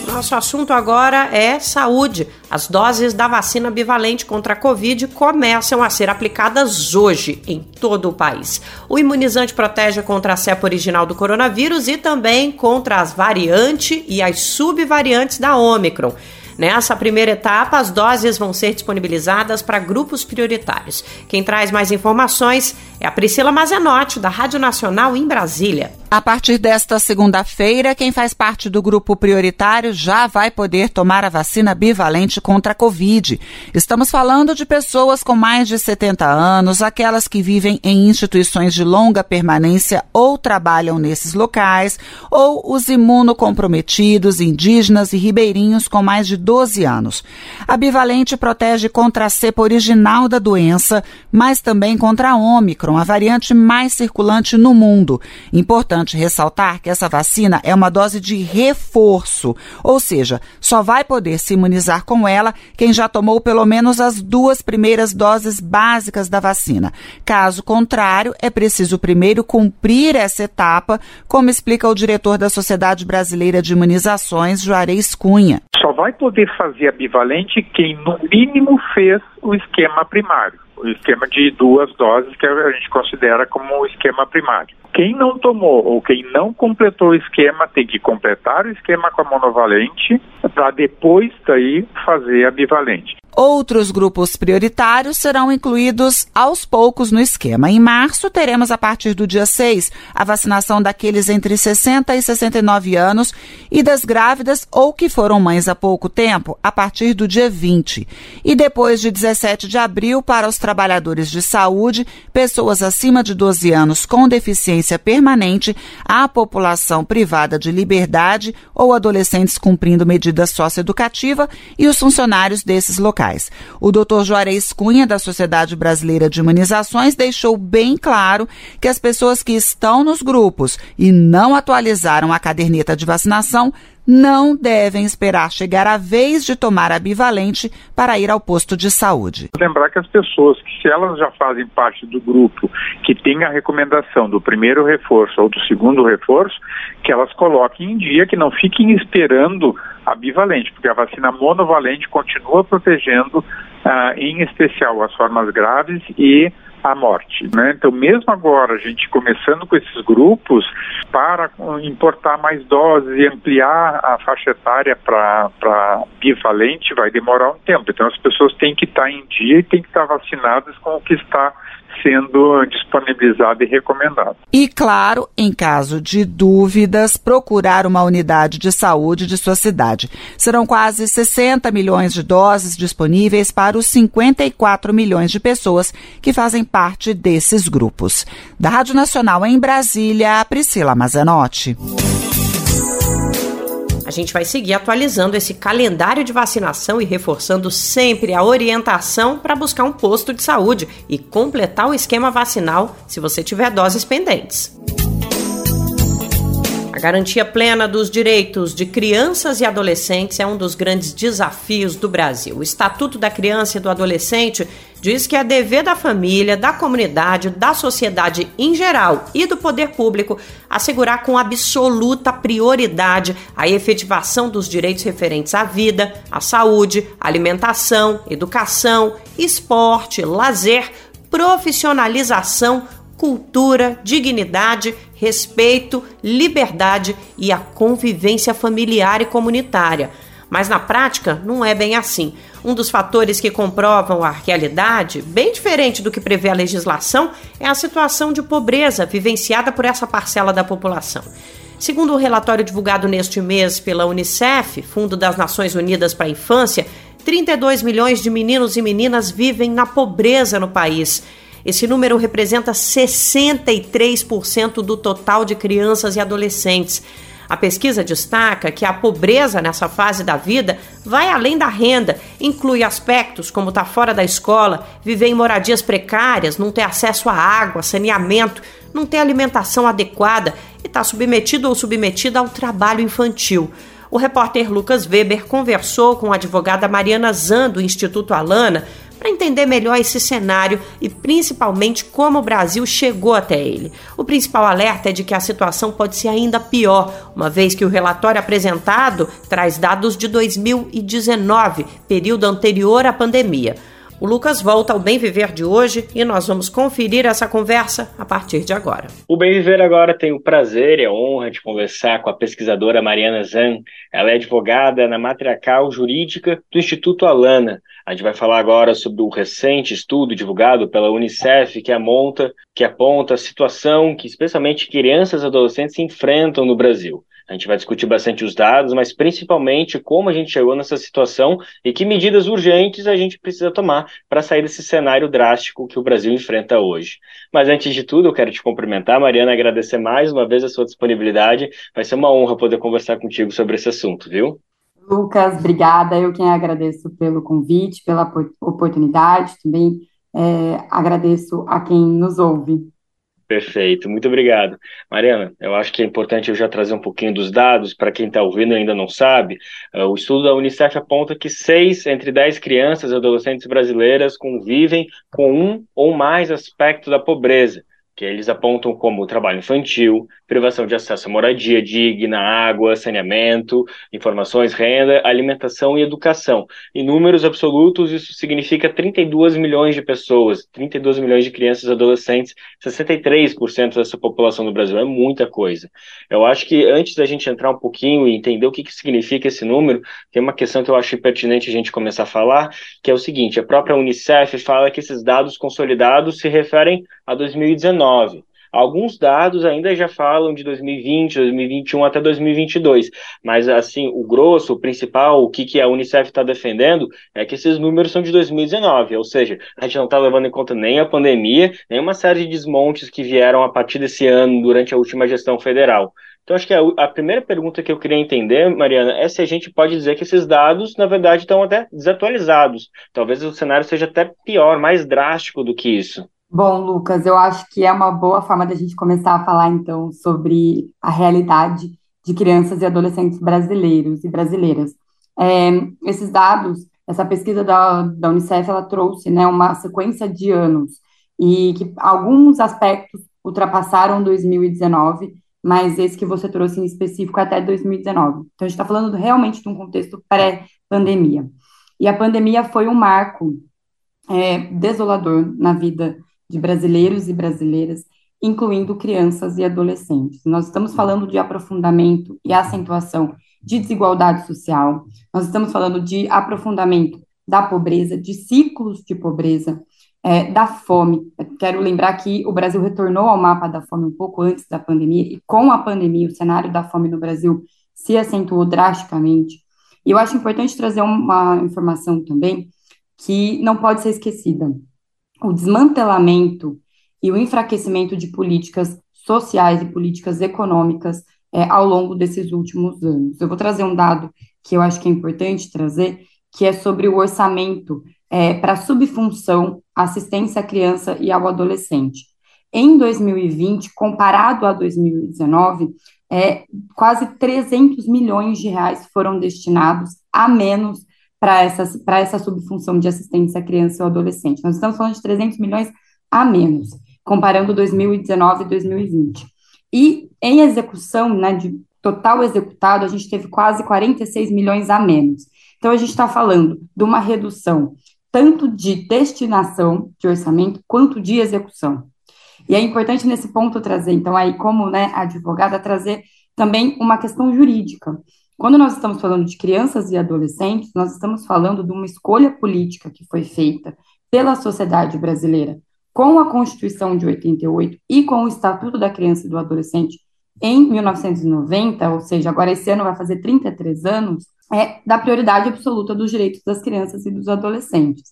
Nosso assunto agora é saúde. As doses da vacina bivalente contra a Covid começam a ser aplicadas hoje em todo o país. O imunizante protege contra a cepa original do coronavírus e também contra as variantes e as subvariantes da Omicron. Nessa primeira etapa, as doses vão ser disponibilizadas para grupos prioritários. Quem traz mais informações é a Priscila Mazenotti, da Rádio Nacional em Brasília. A partir desta segunda-feira, quem faz parte do grupo prioritário já vai poder tomar a vacina bivalente contra a Covid. Estamos falando de pessoas com mais de 70 anos, aquelas que vivem em instituições de longa permanência ou trabalham nesses locais, ou os imunocomprometidos, indígenas e ribeirinhos com mais de 12 anos. A bivalente protege contra a cepa original da doença, mas também contra a Ômicron, a variante mais circulante no mundo. Importante ressaltar que essa vacina é uma dose de reforço, ou seja, só vai poder se imunizar com ela quem já tomou pelo menos as duas primeiras doses básicas da vacina. Caso contrário, é preciso primeiro cumprir essa etapa, como explica o diretor da Sociedade Brasileira de Imunizações, Juarez Cunha. Só vai poder fazer a bivalente quem, no mínimo, fez o esquema primário, o esquema de duas doses que a gente considera como o esquema primário. Quem não tomou ou quem não completou o esquema tem que completar o esquema com a monovalente para depois daí fazer a bivalente. Outros grupos prioritários serão incluídos aos poucos no esquema. Em março, teremos, a partir do dia 6, a vacinação daqueles entre 60 e 69 anos e das grávidas ou que foram mães há pouco tempo, a partir do dia 20. E depois de 17 de abril, para os trabalhadores de saúde, pessoas acima de 12 anos com deficiência permanente, a população privada de liberdade ou adolescentes cumprindo medida socioeducativa e os funcionários desses locais locais. O Dr. Juarez Cunha, da Sociedade Brasileira de Imunizações, deixou bem claro que as pessoas que estão nos grupos e não atualizaram a caderneta de vacinação não devem esperar chegar a vez de tomar a bivalente para ir ao posto de saúde. Lembrar que as pessoas que se elas já fazem parte do grupo que tem a recomendação do primeiro reforço ou do segundo reforço, que elas coloquem em dia, que não fiquem esperando a bivalente, porque a vacina monovalente continua protegendo, ah, em especial, as formas graves e a morte. Né? Então, mesmo agora, a gente começando com esses grupos, para importar mais doses e ampliar a faixa etária para bivalente, vai demorar um tempo. Então, as pessoas têm que estar em dia e têm que estar vacinadas com o que está sendo disponibilizado e recomendado. E, claro, em caso de dúvidas, procurar uma unidade de saúde de sua cidade. Serão quase 60 milhões de doses disponíveis para os 54 milhões de pessoas que fazem parte desses grupos. Da Rádio Nacional em Brasília, Priscila Mazenotti. A gente vai seguir atualizando esse calendário de vacinação e reforçando sempre a orientação para buscar um posto de saúde e completar o esquema vacinal se você tiver doses pendentes garantia plena dos direitos de crianças e adolescentes é um dos grandes desafios do Brasil. O Estatuto da Criança e do Adolescente diz que é dever da família, da comunidade, da sociedade em geral e do poder público assegurar com absoluta prioridade a efetivação dos direitos referentes à vida, à saúde, alimentação, educação, esporte, lazer, profissionalização, cultura, dignidade, respeito, liberdade e a convivência familiar e comunitária. Mas na prática não é bem assim. Um dos fatores que comprovam a realidade, bem diferente do que prevê a legislação, é a situação de pobreza vivenciada por essa parcela da população. Segundo o um relatório divulgado neste mês pela Unicef, Fundo das Nações Unidas para a Infância, 32 milhões de meninos e meninas vivem na pobreza no país. Esse número representa 63% do total de crianças e adolescentes. A pesquisa destaca que a pobreza nessa fase da vida vai além da renda, inclui aspectos como estar tá fora da escola, viver em moradias precárias, não ter acesso a água, saneamento, não ter alimentação adequada e estar tá submetido ou submetida ao trabalho infantil. O repórter Lucas Weber conversou com a advogada Mariana Zan, do Instituto Alana, para entender melhor esse cenário e principalmente como o Brasil chegou até ele. O principal alerta é de que a situação pode ser ainda pior, uma vez que o relatório apresentado traz dados de 2019, período anterior à pandemia. O Lucas volta ao Bem Viver de hoje e nós vamos conferir essa conversa a partir de agora. O Bem Viver agora tem o prazer e a honra de conversar com a pesquisadora Mariana Zan. Ela é advogada na matriarcal jurídica do Instituto Alana. A gente vai falar agora sobre o recente estudo divulgado pela Unicef que amonta, que aponta a situação que especialmente crianças e adolescentes enfrentam no Brasil. A gente vai discutir bastante os dados, mas principalmente como a gente chegou nessa situação e que medidas urgentes a gente precisa tomar para sair desse cenário drástico que o Brasil enfrenta hoje. Mas antes de tudo, eu quero te cumprimentar, Mariana, agradecer mais uma vez a sua disponibilidade. Vai ser uma honra poder conversar contigo sobre esse assunto, viu? Lucas, obrigada. Eu quem agradeço pelo convite, pela oportunidade, também é, agradeço a quem nos ouve. Perfeito, muito obrigado. Mariana, eu acho que é importante eu já trazer um pouquinho dos dados, para quem está ouvindo e ainda não sabe. Uh, o estudo da Unicef aponta que seis entre dez crianças e adolescentes brasileiras convivem com um ou mais aspectos da pobreza que eles apontam como trabalho infantil, privação de acesso à moradia digna, água, saneamento, informações, renda, alimentação e educação. Em números absolutos, isso significa 32 milhões de pessoas, 32 milhões de crianças e adolescentes, 63% dessa população do Brasil. É muita coisa. Eu acho que antes da gente entrar um pouquinho e entender o que, que significa esse número, tem uma questão que eu acho pertinente a gente começar a falar, que é o seguinte: a própria Unicef fala que esses dados consolidados se referem a 2019. Alguns dados ainda já falam de 2020, 2021 até 2022, mas assim, o grosso, o principal, o que, que a Unicef está defendendo é que esses números são de 2019, ou seja, a gente não está levando em conta nem a pandemia, nem uma série de desmontes que vieram a partir desse ano, durante a última gestão federal. Então, acho que a, a, primeira pergunta que eu queria entender, Mariana, é se a gente pode dizer que esses dados, na verdade, estão até desatualizados. Talvez o cenário seja até pior, mais drástico do que isso. Bom, Lucas, eu acho que é uma boa forma da gente começar a falar então sobre a realidade de crianças e adolescentes brasileiros e brasileiras. É, esses dados, essa pesquisa da, da Unicef, ela trouxe né, uma sequência de anos e que alguns aspectos ultrapassaram 2019, mas esse que você trouxe em específico até 2019. Então, a gente está falando realmente de um contexto pré-pandemia. E a pandemia foi um marco é, desolador na vida de brasileiros e brasileiras, incluindo crianças e adolescentes. Nós estamos falando de aprofundamento e acentuação de desigualdade social, nós estamos falando de aprofundamento da pobreza, de ciclos de pobreza, é, da fome. Quero lembrar que o Brasil retornou ao mapa da fome um pouco antes da pandemia, e com a pandemia, o cenário da fome no Brasil se acentuou drasticamente. E eu acho importante trazer uma informação também que não pode ser esquecida. O desmantelamento e o enfraquecimento de políticas sociais e políticas econômicas é, ao longo desses últimos anos. Eu vou trazer um dado que eu acho que é importante trazer, que é sobre o orçamento é, para subfunção assistência à criança e ao adolescente. Em 2020, comparado a 2019, é, quase 300 milhões de reais foram destinados a menos para essa, subfunção de assistência à criança ao adolescente. Nós estamos falando de 300 milhões a menos, comparando 2019 e 2020. E em execução, né, de total executado, a gente teve quase 46 milhões a menos. Então, a gente está falando de uma redução tanto de destinação de orçamento quanto de execução. E é importante nesse ponto trazer, então, aí, como né, advogada, trazer também uma questão jurídica. Quando nós estamos falando de crianças e adolescentes, nós estamos falando de uma escolha política que foi feita pela sociedade brasileira com a Constituição de 88 e com o Estatuto da Criança e do Adolescente em 1990, ou seja, agora esse ano vai fazer 33 anos, é da prioridade absoluta dos direitos das crianças e dos adolescentes.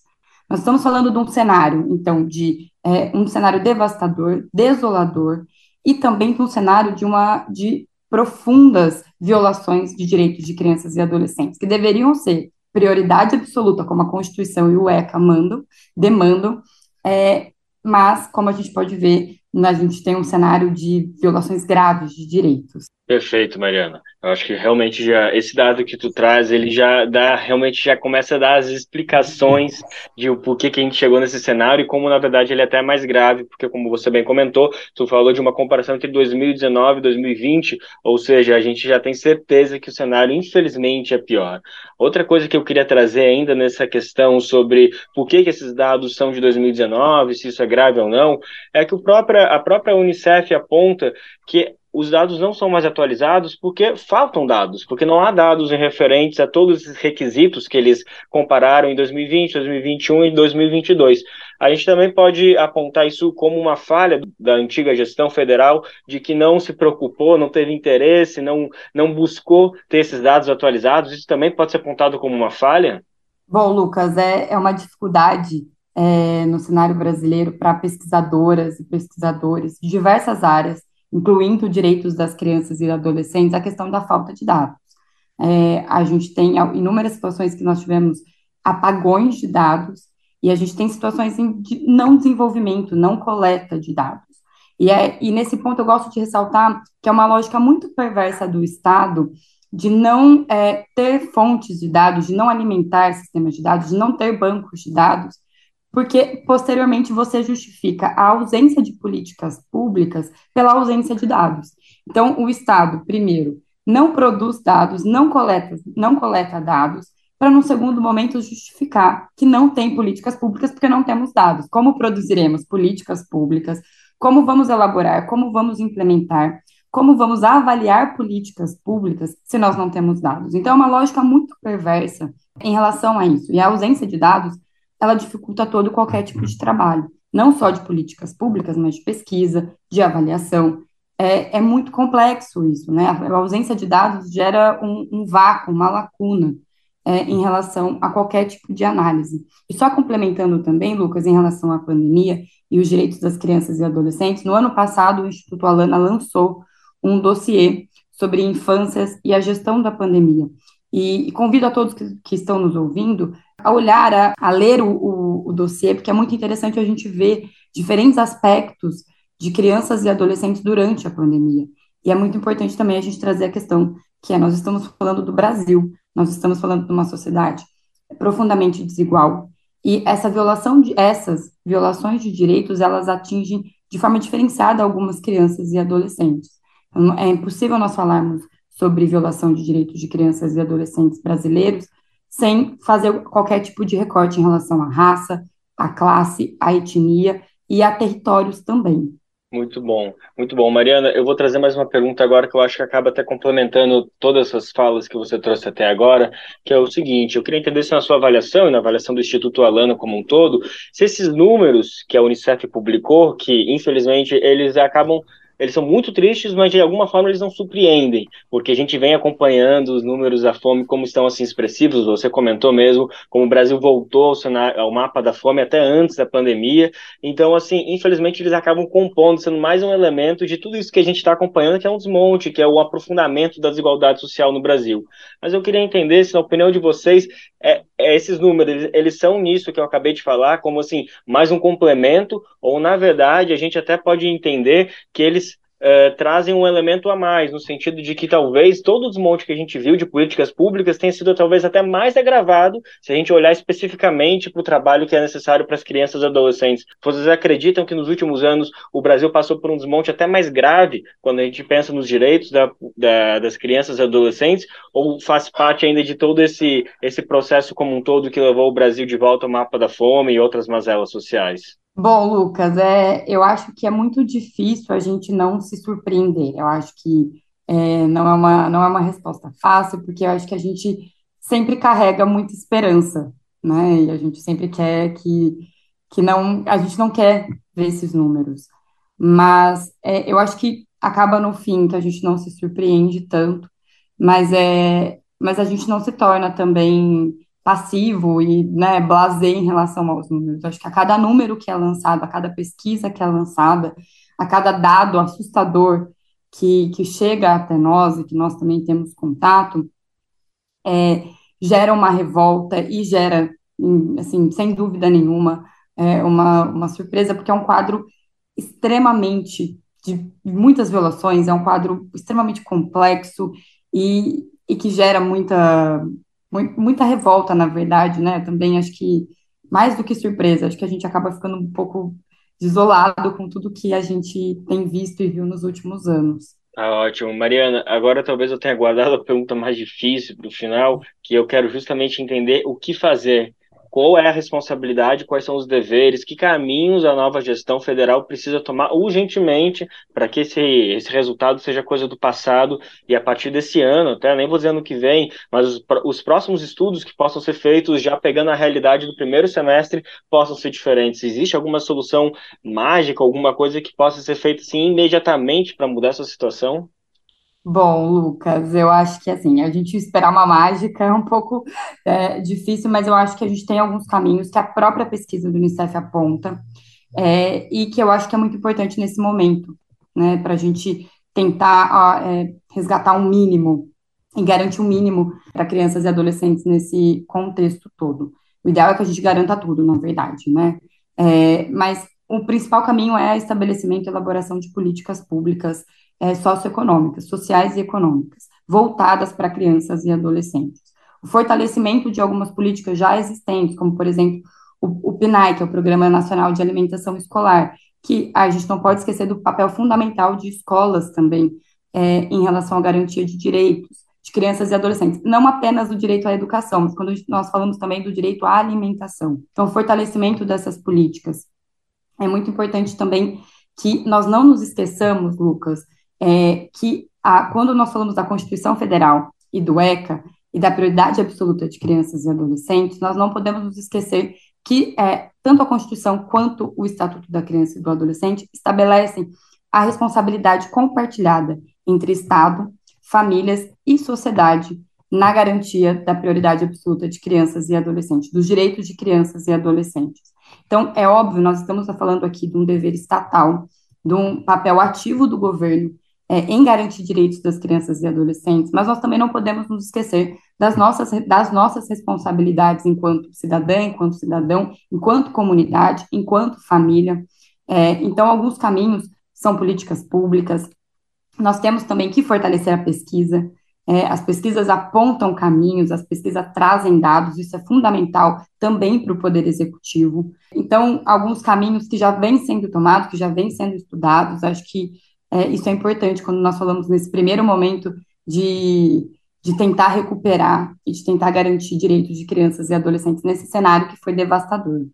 Nós estamos falando de um cenário, então, de é, um cenário devastador, desolador, e também de um cenário de uma de profundas violações de direitos de crianças e adolescentes, que deveriam ser prioridade absoluta, como a Constituição e o ECA mandam, demandam, é, mas, como a gente pode ver, a gente tem um cenário de violações graves de direitos. Perfeito, Mariana. Eu acho que realmente já esse dado que tu traz, ele já dá realmente já começa a dar as explicações de o porquê que a gente chegou nesse cenário e como na verdade ele é até mais grave, porque como você bem comentou, tu falou de uma comparação entre 2019 e 2020, ou seja, a gente já tem certeza que o cenário infelizmente é pior. Outra coisa que eu queria trazer ainda nessa questão sobre por que, que esses dados são de 2019, se isso é grave ou não, é que o própria, a própria Unicef aponta que os dados não são mais atualizados porque faltam dados, porque não há dados referentes a todos os requisitos que eles compararam em 2020, 2021 e 2022. A gente também pode apontar isso como uma falha da antiga gestão federal de que não se preocupou, não teve interesse, não, não buscou ter esses dados atualizados. Isso também pode ser apontado como uma falha? Bom, Lucas, é, é uma dificuldade é, no cenário brasileiro para pesquisadoras e pesquisadores de diversas áreas incluindo direitos das crianças e adolescentes, a questão da falta de dados. É, a gente tem inúmeras situações que nós tivemos apagões de dados, e a gente tem situações de não desenvolvimento, não coleta de dados. E, é, e nesse ponto eu gosto de ressaltar que é uma lógica muito perversa do Estado de não é, ter fontes de dados, de não alimentar sistemas de dados, de não ter bancos de dados, porque posteriormente você justifica a ausência de políticas públicas pela ausência de dados. Então, o Estado, primeiro, não produz dados, não coleta, não coleta dados, para no segundo momento justificar que não tem políticas públicas porque não temos dados. Como produziremos políticas públicas? Como vamos elaborar? Como vamos implementar? Como vamos avaliar políticas públicas se nós não temos dados? Então, é uma lógica muito perversa em relação a isso. E a ausência de dados ela dificulta todo qualquer tipo de trabalho, não só de políticas públicas, mas de pesquisa, de avaliação. É, é muito complexo isso, né? A ausência de dados gera um, um vácuo, uma lacuna é, em relação a qualquer tipo de análise. E só complementando também, Lucas, em relação à pandemia e os direitos das crianças e adolescentes, no ano passado o Instituto Alana lançou um dossiê sobre infâncias e a gestão da pandemia. E, e convido a todos que, que estão nos ouvindo a olhar, a, a ler o, o, o dossiê, porque é muito interessante a gente ver diferentes aspectos de crianças e adolescentes durante a pandemia. E é muito importante também a gente trazer a questão que é, nós estamos falando do Brasil, nós estamos falando de uma sociedade profundamente desigual, e essa violação de essas violações de direitos, elas atingem de forma diferenciada algumas crianças e adolescentes. Então, é impossível nós falarmos sobre violação de direitos de crianças e adolescentes brasileiros sem fazer qualquer tipo de recorte em relação à raça, à classe, à etnia e a territórios também. Muito bom, muito bom. Mariana, eu vou trazer mais uma pergunta agora que eu acho que acaba até complementando todas essas falas que você trouxe até agora, que é o seguinte, eu queria entender se na sua avaliação e na avaliação do Instituto Alana como um todo, se esses números que a Unicef publicou, que infelizmente eles acabam eles são muito tristes, mas de alguma forma eles não surpreendem, porque a gente vem acompanhando os números da fome como estão assim expressivos. Você comentou mesmo como o Brasil voltou ao, cenário, ao mapa da fome até antes da pandemia. Então, assim, infelizmente eles acabam compondo, sendo mais um elemento de tudo isso que a gente está acompanhando, que é um desmonte, que é o aprofundamento da desigualdade social no Brasil. Mas eu queria entender se, na opinião de vocês, é, é esses números eles são nisso que eu acabei de falar, como assim mais um complemento, ou na verdade a gente até pode entender que eles Uh, trazem um elemento a mais, no sentido de que talvez todo o desmonte que a gente viu de políticas públicas tenha sido talvez até mais agravado se a gente olhar especificamente para o trabalho que é necessário para as crianças e adolescentes. Vocês acreditam que nos últimos anos o Brasil passou por um desmonte até mais grave quando a gente pensa nos direitos da, da, das crianças e adolescentes, ou faz parte ainda de todo esse, esse processo como um todo que levou o Brasil de volta ao mapa da fome e outras mazelas sociais? Bom, Lucas, é, eu acho que é muito difícil a gente não se surpreender. Eu acho que é, não é uma, não é uma resposta fácil, porque eu acho que a gente sempre carrega muita esperança, né? E a gente sempre quer que, que não, a gente não quer ver esses números. Mas é, eu acho que acaba no fim que a gente não se surpreende tanto, mas é, mas a gente não se torna também passivo e né, em relação aos números. Acho que a cada número que é lançado, a cada pesquisa que é lançada, a cada dado assustador que, que chega até nós e que nós também temos contato, é, gera uma revolta e gera, assim, sem dúvida nenhuma, é, uma, uma surpresa, porque é um quadro extremamente de muitas violações, é um quadro extremamente complexo e, e que gera muita muita revolta, na verdade, né? Também acho que, mais do que surpresa, acho que a gente acaba ficando um pouco desolado com tudo que a gente tem visto e viu nos últimos anos. Ah, ótimo. Mariana, agora talvez eu tenha guardado a pergunta mais difícil para o final, que eu quero justamente entender o que fazer qual é a responsabilidade, quais são os deveres, que caminhos a nova gestão federal precisa tomar urgentemente para que esse, esse resultado seja coisa do passado e a partir desse ano, até nem vou dizer ano que vem, mas os, os próximos estudos que possam ser feitos já pegando a realidade do primeiro semestre possam ser diferentes. Existe alguma solução mágica, alguma coisa que possa ser feita assim imediatamente para mudar essa situação? Bom, Lucas, eu acho que assim, a gente esperar uma mágica é um pouco é, difícil, mas eu acho que a gente tem alguns caminhos que a própria pesquisa do Unicef aponta é, e que eu acho que é muito importante nesse momento, né, para a gente tentar é, resgatar um mínimo e garantir um mínimo para crianças e adolescentes nesse contexto todo. O ideal é que a gente garanta tudo, na verdade, né? É, mas o principal caminho é estabelecimento e elaboração de políticas públicas é, socioeconômicas, sociais e econômicas, voltadas para crianças e adolescentes. O fortalecimento de algumas políticas já existentes, como, por exemplo, o, o PNAE, que é o Programa Nacional de Alimentação Escolar, que a gente não pode esquecer do papel fundamental de escolas também é, em relação à garantia de direitos de crianças e adolescentes, não apenas do direito à educação, mas quando nós falamos também do direito à alimentação. Então, o fortalecimento dessas políticas é muito importante também que nós não nos esqueçamos, Lucas, é, que a, quando nós falamos da Constituição Federal e do ECA e da prioridade absoluta de crianças e adolescentes, nós não podemos nos esquecer que é, tanto a Constituição quanto o Estatuto da Criança e do Adolescente estabelecem a responsabilidade compartilhada entre Estado, famílias e sociedade na garantia da prioridade absoluta de crianças e adolescentes, dos direitos de crianças e adolescentes. Então, é óbvio, nós estamos falando aqui de um dever estatal, de um papel ativo do governo é, em garantir direitos das crianças e adolescentes, mas nós também não podemos nos esquecer das nossas, das nossas responsabilidades enquanto cidadã, enquanto cidadão, enquanto comunidade, enquanto família. É, então, alguns caminhos são políticas públicas. Nós temos também que fortalecer a pesquisa. É, as pesquisas apontam caminhos, as pesquisas trazem dados, isso é fundamental também para o Poder Executivo. Então, alguns caminhos que já vêm sendo tomados, que já vêm sendo estudados, acho que é, isso é importante quando nós falamos nesse primeiro momento de, de tentar recuperar e de tentar garantir direitos de crianças e adolescentes nesse cenário que foi devastador.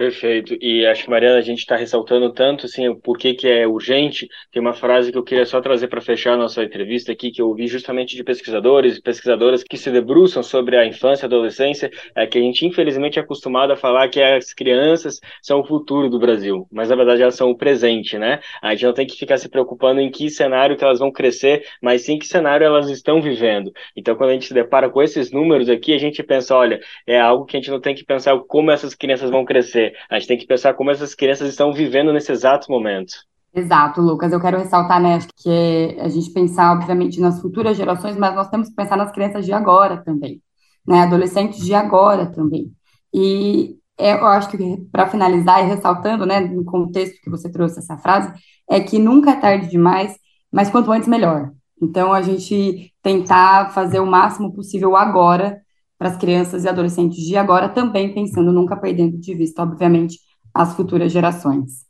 Perfeito. E acho que, Mariana, a gente está ressaltando tanto assim, o porquê que é urgente. Tem uma frase que eu queria só trazer para fechar a nossa entrevista aqui, que eu ouvi justamente de pesquisadores e pesquisadoras que se debruçam sobre a infância e adolescência, é que a gente, infelizmente, é acostumado a falar que as crianças são o futuro do Brasil, mas na verdade elas são o presente, né? A gente não tem que ficar se preocupando em que cenário que elas vão crescer, mas sim que cenário elas estão vivendo. Então, quando a gente se depara com esses números aqui, a gente pensa, olha, é algo que a gente não tem que pensar como essas crianças vão crescer a gente tem que pensar como essas crianças estão vivendo nesse exato momento. Exato, Lucas. Eu quero ressaltar, né, que é a gente pensar, obviamente, nas futuras gerações, mas nós temos que pensar nas crianças de agora também, né, adolescentes de agora também. E eu acho que, para finalizar e ressaltando, né, no contexto que você trouxe essa frase, é que nunca é tarde demais, mas quanto antes, melhor. Então, a gente tentar fazer o máximo possível agora para as crianças e adolescentes de agora, também pensando, nunca perdendo de vista, obviamente, as futuras gerações.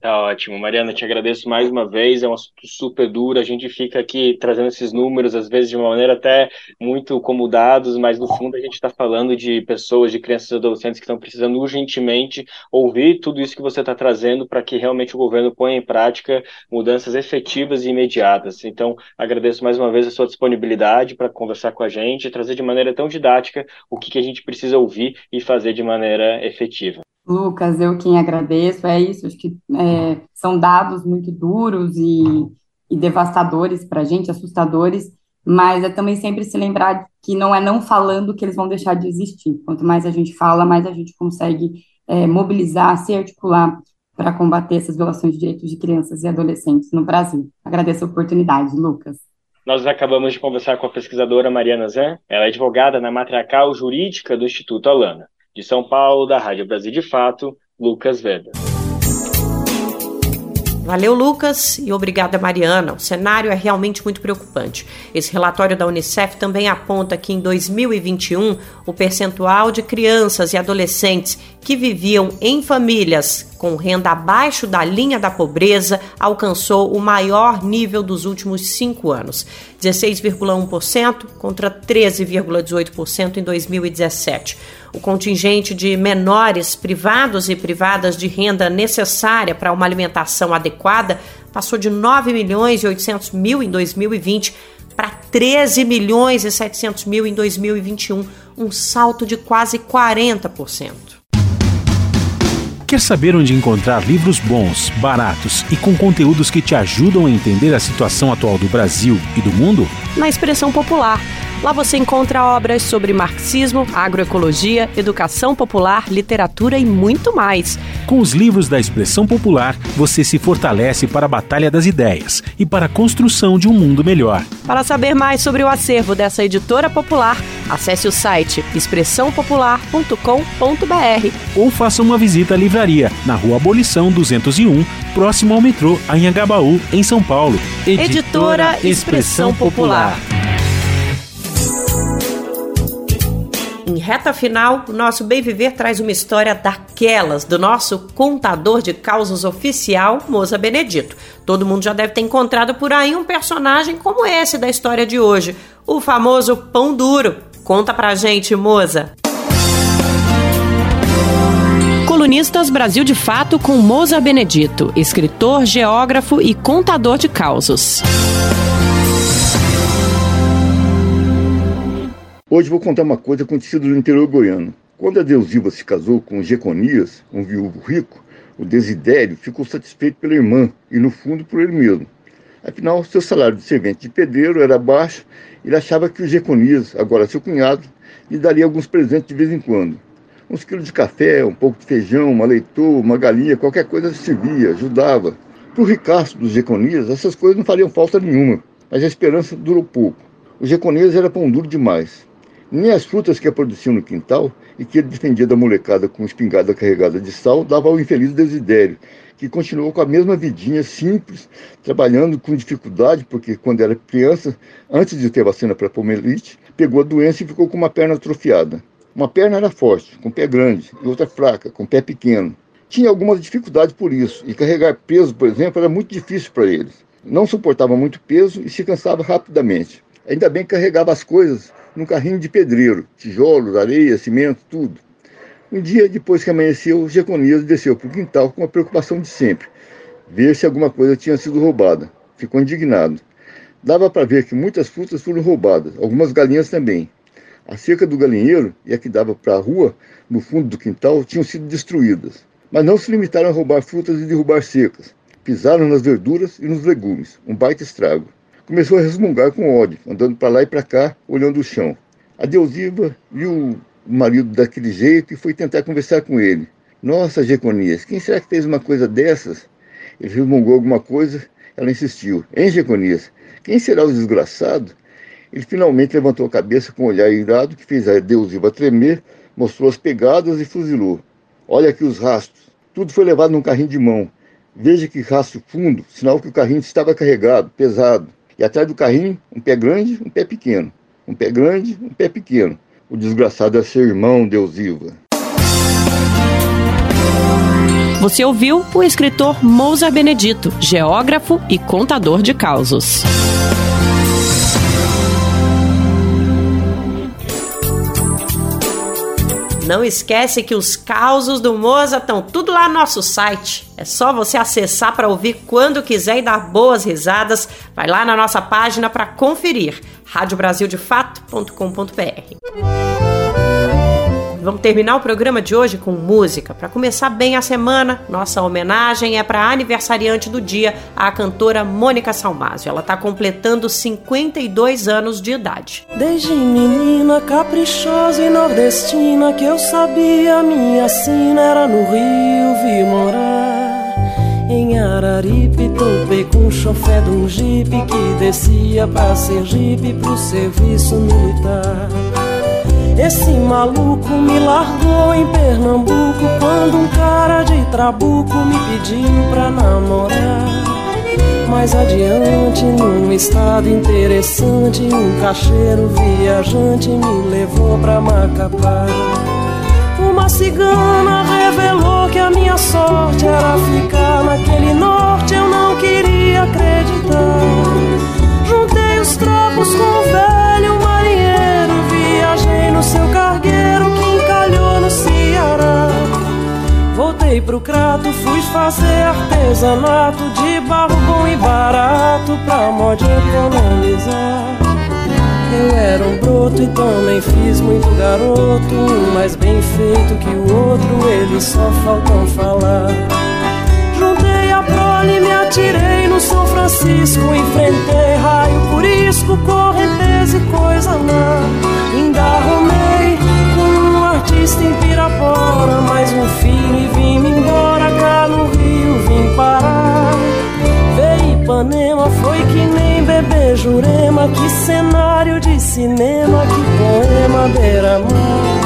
Tá ótimo. Mariana, te agradeço mais uma vez. É um assunto super duro. A gente fica aqui trazendo esses números, às vezes de uma maneira até muito como dados, mas no fundo a gente está falando de pessoas, de crianças e adolescentes que estão precisando urgentemente ouvir tudo isso que você está trazendo para que realmente o governo ponha em prática mudanças efetivas e imediatas. Então, agradeço mais uma vez a sua disponibilidade para conversar com a gente e trazer de maneira tão didática o que, que a gente precisa ouvir e fazer de maneira efetiva. Lucas, eu quem agradeço, é isso, acho que é, são dados muito duros e, e devastadores para a gente, assustadores, mas é também sempre se lembrar que não é não falando que eles vão deixar de existir. Quanto mais a gente fala, mais a gente consegue é, mobilizar, se articular para combater essas violações de direitos de crianças e adolescentes no Brasil. Agradeço a oportunidade, Lucas. Nós acabamos de conversar com a pesquisadora Mariana Zan, ela é advogada na matriarcal jurídica do Instituto Alana. De São Paulo, da Rádio Brasil de Fato, Lucas Veda. Valeu, Lucas, e obrigada, Mariana. O cenário é realmente muito preocupante. Esse relatório da Unicef também aponta que em 2021 o percentual de crianças e adolescentes que viviam em famílias com renda abaixo da linha da pobreza alcançou o maior nível dos últimos cinco anos, 16,1% contra 13,18% em 2017. O contingente de menores privados e privadas de renda necessária para uma alimentação adequada passou de 9 milhões e 800 mil em 2020 para 13 milhões e 700 mil em 2021, um salto de quase 40%. Quer saber onde encontrar livros bons, baratos e com conteúdos que te ajudam a entender a situação atual do Brasil e do mundo? Na Expressão Popular Lá você encontra obras sobre marxismo, agroecologia, educação popular, literatura e muito mais. Com os livros da expressão popular, você se fortalece para a batalha das ideias e para a construção de um mundo melhor. Para saber mais sobre o acervo dessa editora popular, acesse o site expressãopopular.com.br ou faça uma visita à livraria na Rua Abolição 201, próximo ao metrô Anhangabaú, em São Paulo. Editora Expressão Popular. Em reta final, o nosso Bem Viver traz uma história daquelas do nosso contador de causas oficial, Moza Benedito. Todo mundo já deve ter encontrado por aí um personagem como esse da história de hoje, o famoso Pão Duro. Conta pra gente, Moza. Colunistas Brasil de Fato com Moza Benedito, escritor, geógrafo e contador de causos. Hoje vou contar uma coisa acontecida no interior goiano. Quando a Deusilva se casou com Jeconias, um viúvo rico, o Desidério ficou satisfeito pela irmã e, no fundo, por ele mesmo. Afinal, seu salário de servente de pedreiro era baixo e ele achava que o Jeconias, agora seu cunhado, lhe daria alguns presentes de vez em quando. Uns quilos de café, um pouco de feijão, uma leitoa, uma galinha, qualquer coisa servia, ajudava. Para o ricaço dos Jeconias, essas coisas não fariam falta nenhuma, mas a esperança durou pouco. O Jeconias era pão duro demais nem as frutas que produziam no quintal e que ele defendia da molecada com espingarda carregada de sal dava ao infeliz Desidério, que continuou com a mesma vidinha simples, trabalhando com dificuldade, porque quando era criança, antes de ter vacina para poliomielite, pegou a doença e ficou com uma perna atrofiada. Uma perna era forte, com pé grande, e outra fraca, com pé pequeno. Tinha algumas dificuldades por isso, e carregar peso, por exemplo, era muito difícil para eles. Não suportava muito peso e se cansava rapidamente. Ainda bem que carregava as coisas num carrinho de pedreiro, tijolos, areia, cimento, tudo. Um dia depois que amanheceu, Jeconias desceu para o quintal com a preocupação de sempre, ver se alguma coisa tinha sido roubada. Ficou indignado. Dava para ver que muitas frutas foram roubadas, algumas galinhas também. A cerca do galinheiro e a que dava para a rua, no fundo do quintal, tinham sido destruídas. Mas não se limitaram a roubar frutas e derrubar secas. Pisaram nas verduras e nos legumes, um baita estrago. Começou a resmungar com ódio, andando para lá e para cá, olhando o chão. A Deusiva viu o marido daquele jeito e foi tentar conversar com ele. Nossa, Jeconias, quem será que fez uma coisa dessas? Ele resmungou alguma coisa, ela insistiu. Hein, Jeconias, quem será o desgraçado? Ele finalmente levantou a cabeça com um olhar irado que fez a Deusiva tremer, mostrou as pegadas e fuzilou. Olha aqui os rastros. Tudo foi levado num carrinho de mão. Veja que rastro fundo, sinal que o carrinho estava carregado, pesado. E atrás do carrinho, um pé grande, um pé pequeno. Um pé grande, um pé pequeno. O desgraçado é seu irmão, Deusiva. Você ouviu o escritor Mousa Benedito, geógrafo e contador de causos. Não esquece que os causos do Moza estão tudo lá no nosso site. É só você acessar para ouvir quando quiser e dar boas risadas. Vai lá na nossa página para conferir radiobrasildefato.com.br. Vamos terminar o programa de hoje com música. Para começar bem a semana, nossa homenagem é para a aniversariante do dia, a cantora Mônica Salmásio. Ela está completando 52 anos de idade. Desde menina caprichosa e nordestina que eu sabia minha sina era no Rio vi morar. Em Araripe topei com o chofé de um jipe que descia pra Sergipe pro serviço militar. Esse maluco me largou em Pernambuco quando um cara de trabuco me pediu pra namorar. Mais adiante, num estado interessante, um cacheiro viajante me levou pra Macapá. Uma cigana revelou que a minha sorte era ficar naquele Voltei pro crato, fui fazer artesanato de barro bom e barato pra mod economizar. Eu era um broto e também fiz muito garoto, um mais bem feito que o outro, eles só faltam falar. Juntei a prole, me atirei no São Francisco, enfrentei raio, purisco, correnteza e coisa lá. Ainda arrumei um artista em Pirapora Mais um filho e vim-me embora Cá no Rio vim parar. Veio Ipanema, foi que nem bebê Jurema Que cenário de cinema, que poema beira-mar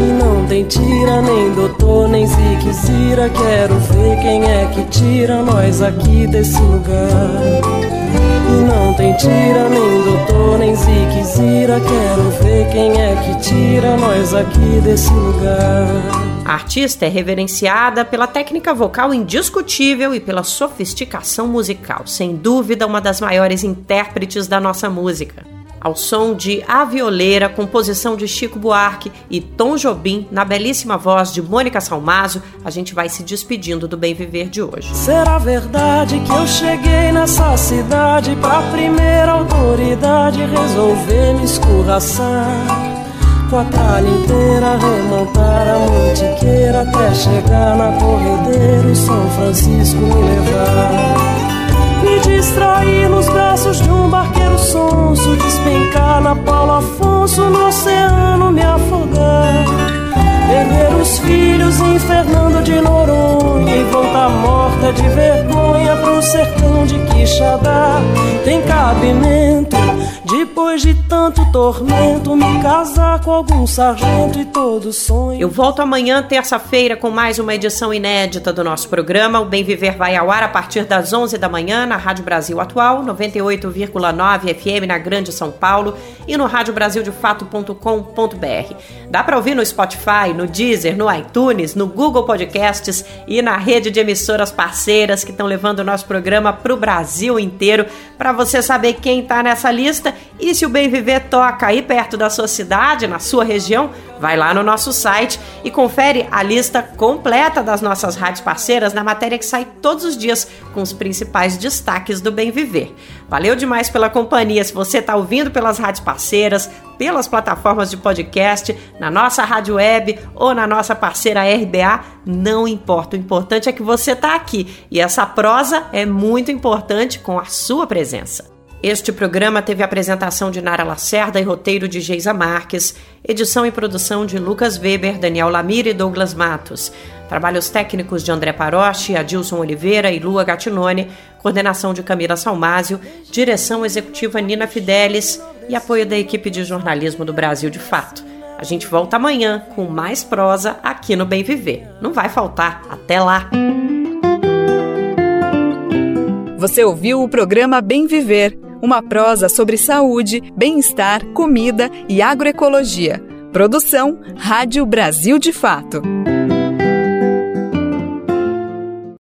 E não tem tira, nem doutor, nem ziquezira Quero ver quem é que tira nós aqui desse lugar e não tem tira, nem doutor, nem ziquezira. Quero ver quem é que tira nós aqui desse lugar. A artista é reverenciada pela técnica vocal indiscutível e pela sofisticação musical, sem dúvida uma das maiores intérpretes da nossa música ao som de A Violeira, composição de Chico Buarque e Tom Jobim, na belíssima voz de Mônica Salmazo, a gente vai se despedindo do Bem Viver de hoje. Será verdade que eu cheguei nessa cidade pra primeira autoridade resolver me escorraçar? Com a tralha inteira remontar a mantiqueira até chegar na corredeira São Francisco me levar me distrair nos braços de um barqueiro sonso, despencar na Paulo Afonso, no oceano me afogar. Perder os filhos em Fernando de Noronha e voltar morta de vergonha pro sertão de Quixadá. Tem cabimento tormento, me casar com algum sargento e todo sonho. Eu volto amanhã, terça-feira, com mais uma edição inédita do nosso programa. O Bem Viver vai ao ar a partir das 11 da manhã na Rádio Brasil Atual, 98,9 FM na Grande São Paulo e no radiobrasildefato.com.br. Dá para ouvir no Spotify, no Deezer, no iTunes, no Google Podcasts e na rede de emissoras parceiras que estão levando o nosso programa para o Brasil inteiro. Para você saber quem está nessa lista e se o Bem Viver toca toca aí perto da sua cidade, na sua região, vai lá no nosso site e confere a lista completa das nossas rádios parceiras na matéria que sai todos os dias com os principais destaques do Bem Viver. Valeu demais pela companhia. Se você está ouvindo pelas rádios parceiras, pelas plataformas de podcast, na nossa rádio web ou na nossa parceira RBA, não importa. O importante é que você está aqui e essa prosa é muito importante com a sua presença. Este programa teve apresentação de Nara Lacerda e roteiro de Geisa Marques, edição e produção de Lucas Weber, Daniel Lamir e Douglas Matos. Trabalhos técnicos de André Paroche, Adilson Oliveira e Lua Gatinone, coordenação de Camila Salmásio, direção executiva Nina Fidelis e apoio da equipe de jornalismo do Brasil de Fato. A gente volta amanhã com mais prosa aqui no Bem Viver. Não vai faltar. Até lá! Você ouviu o programa Bem Viver uma prosa sobre saúde, bem-estar, comida e agroecologia. Produção Rádio Brasil de Fato.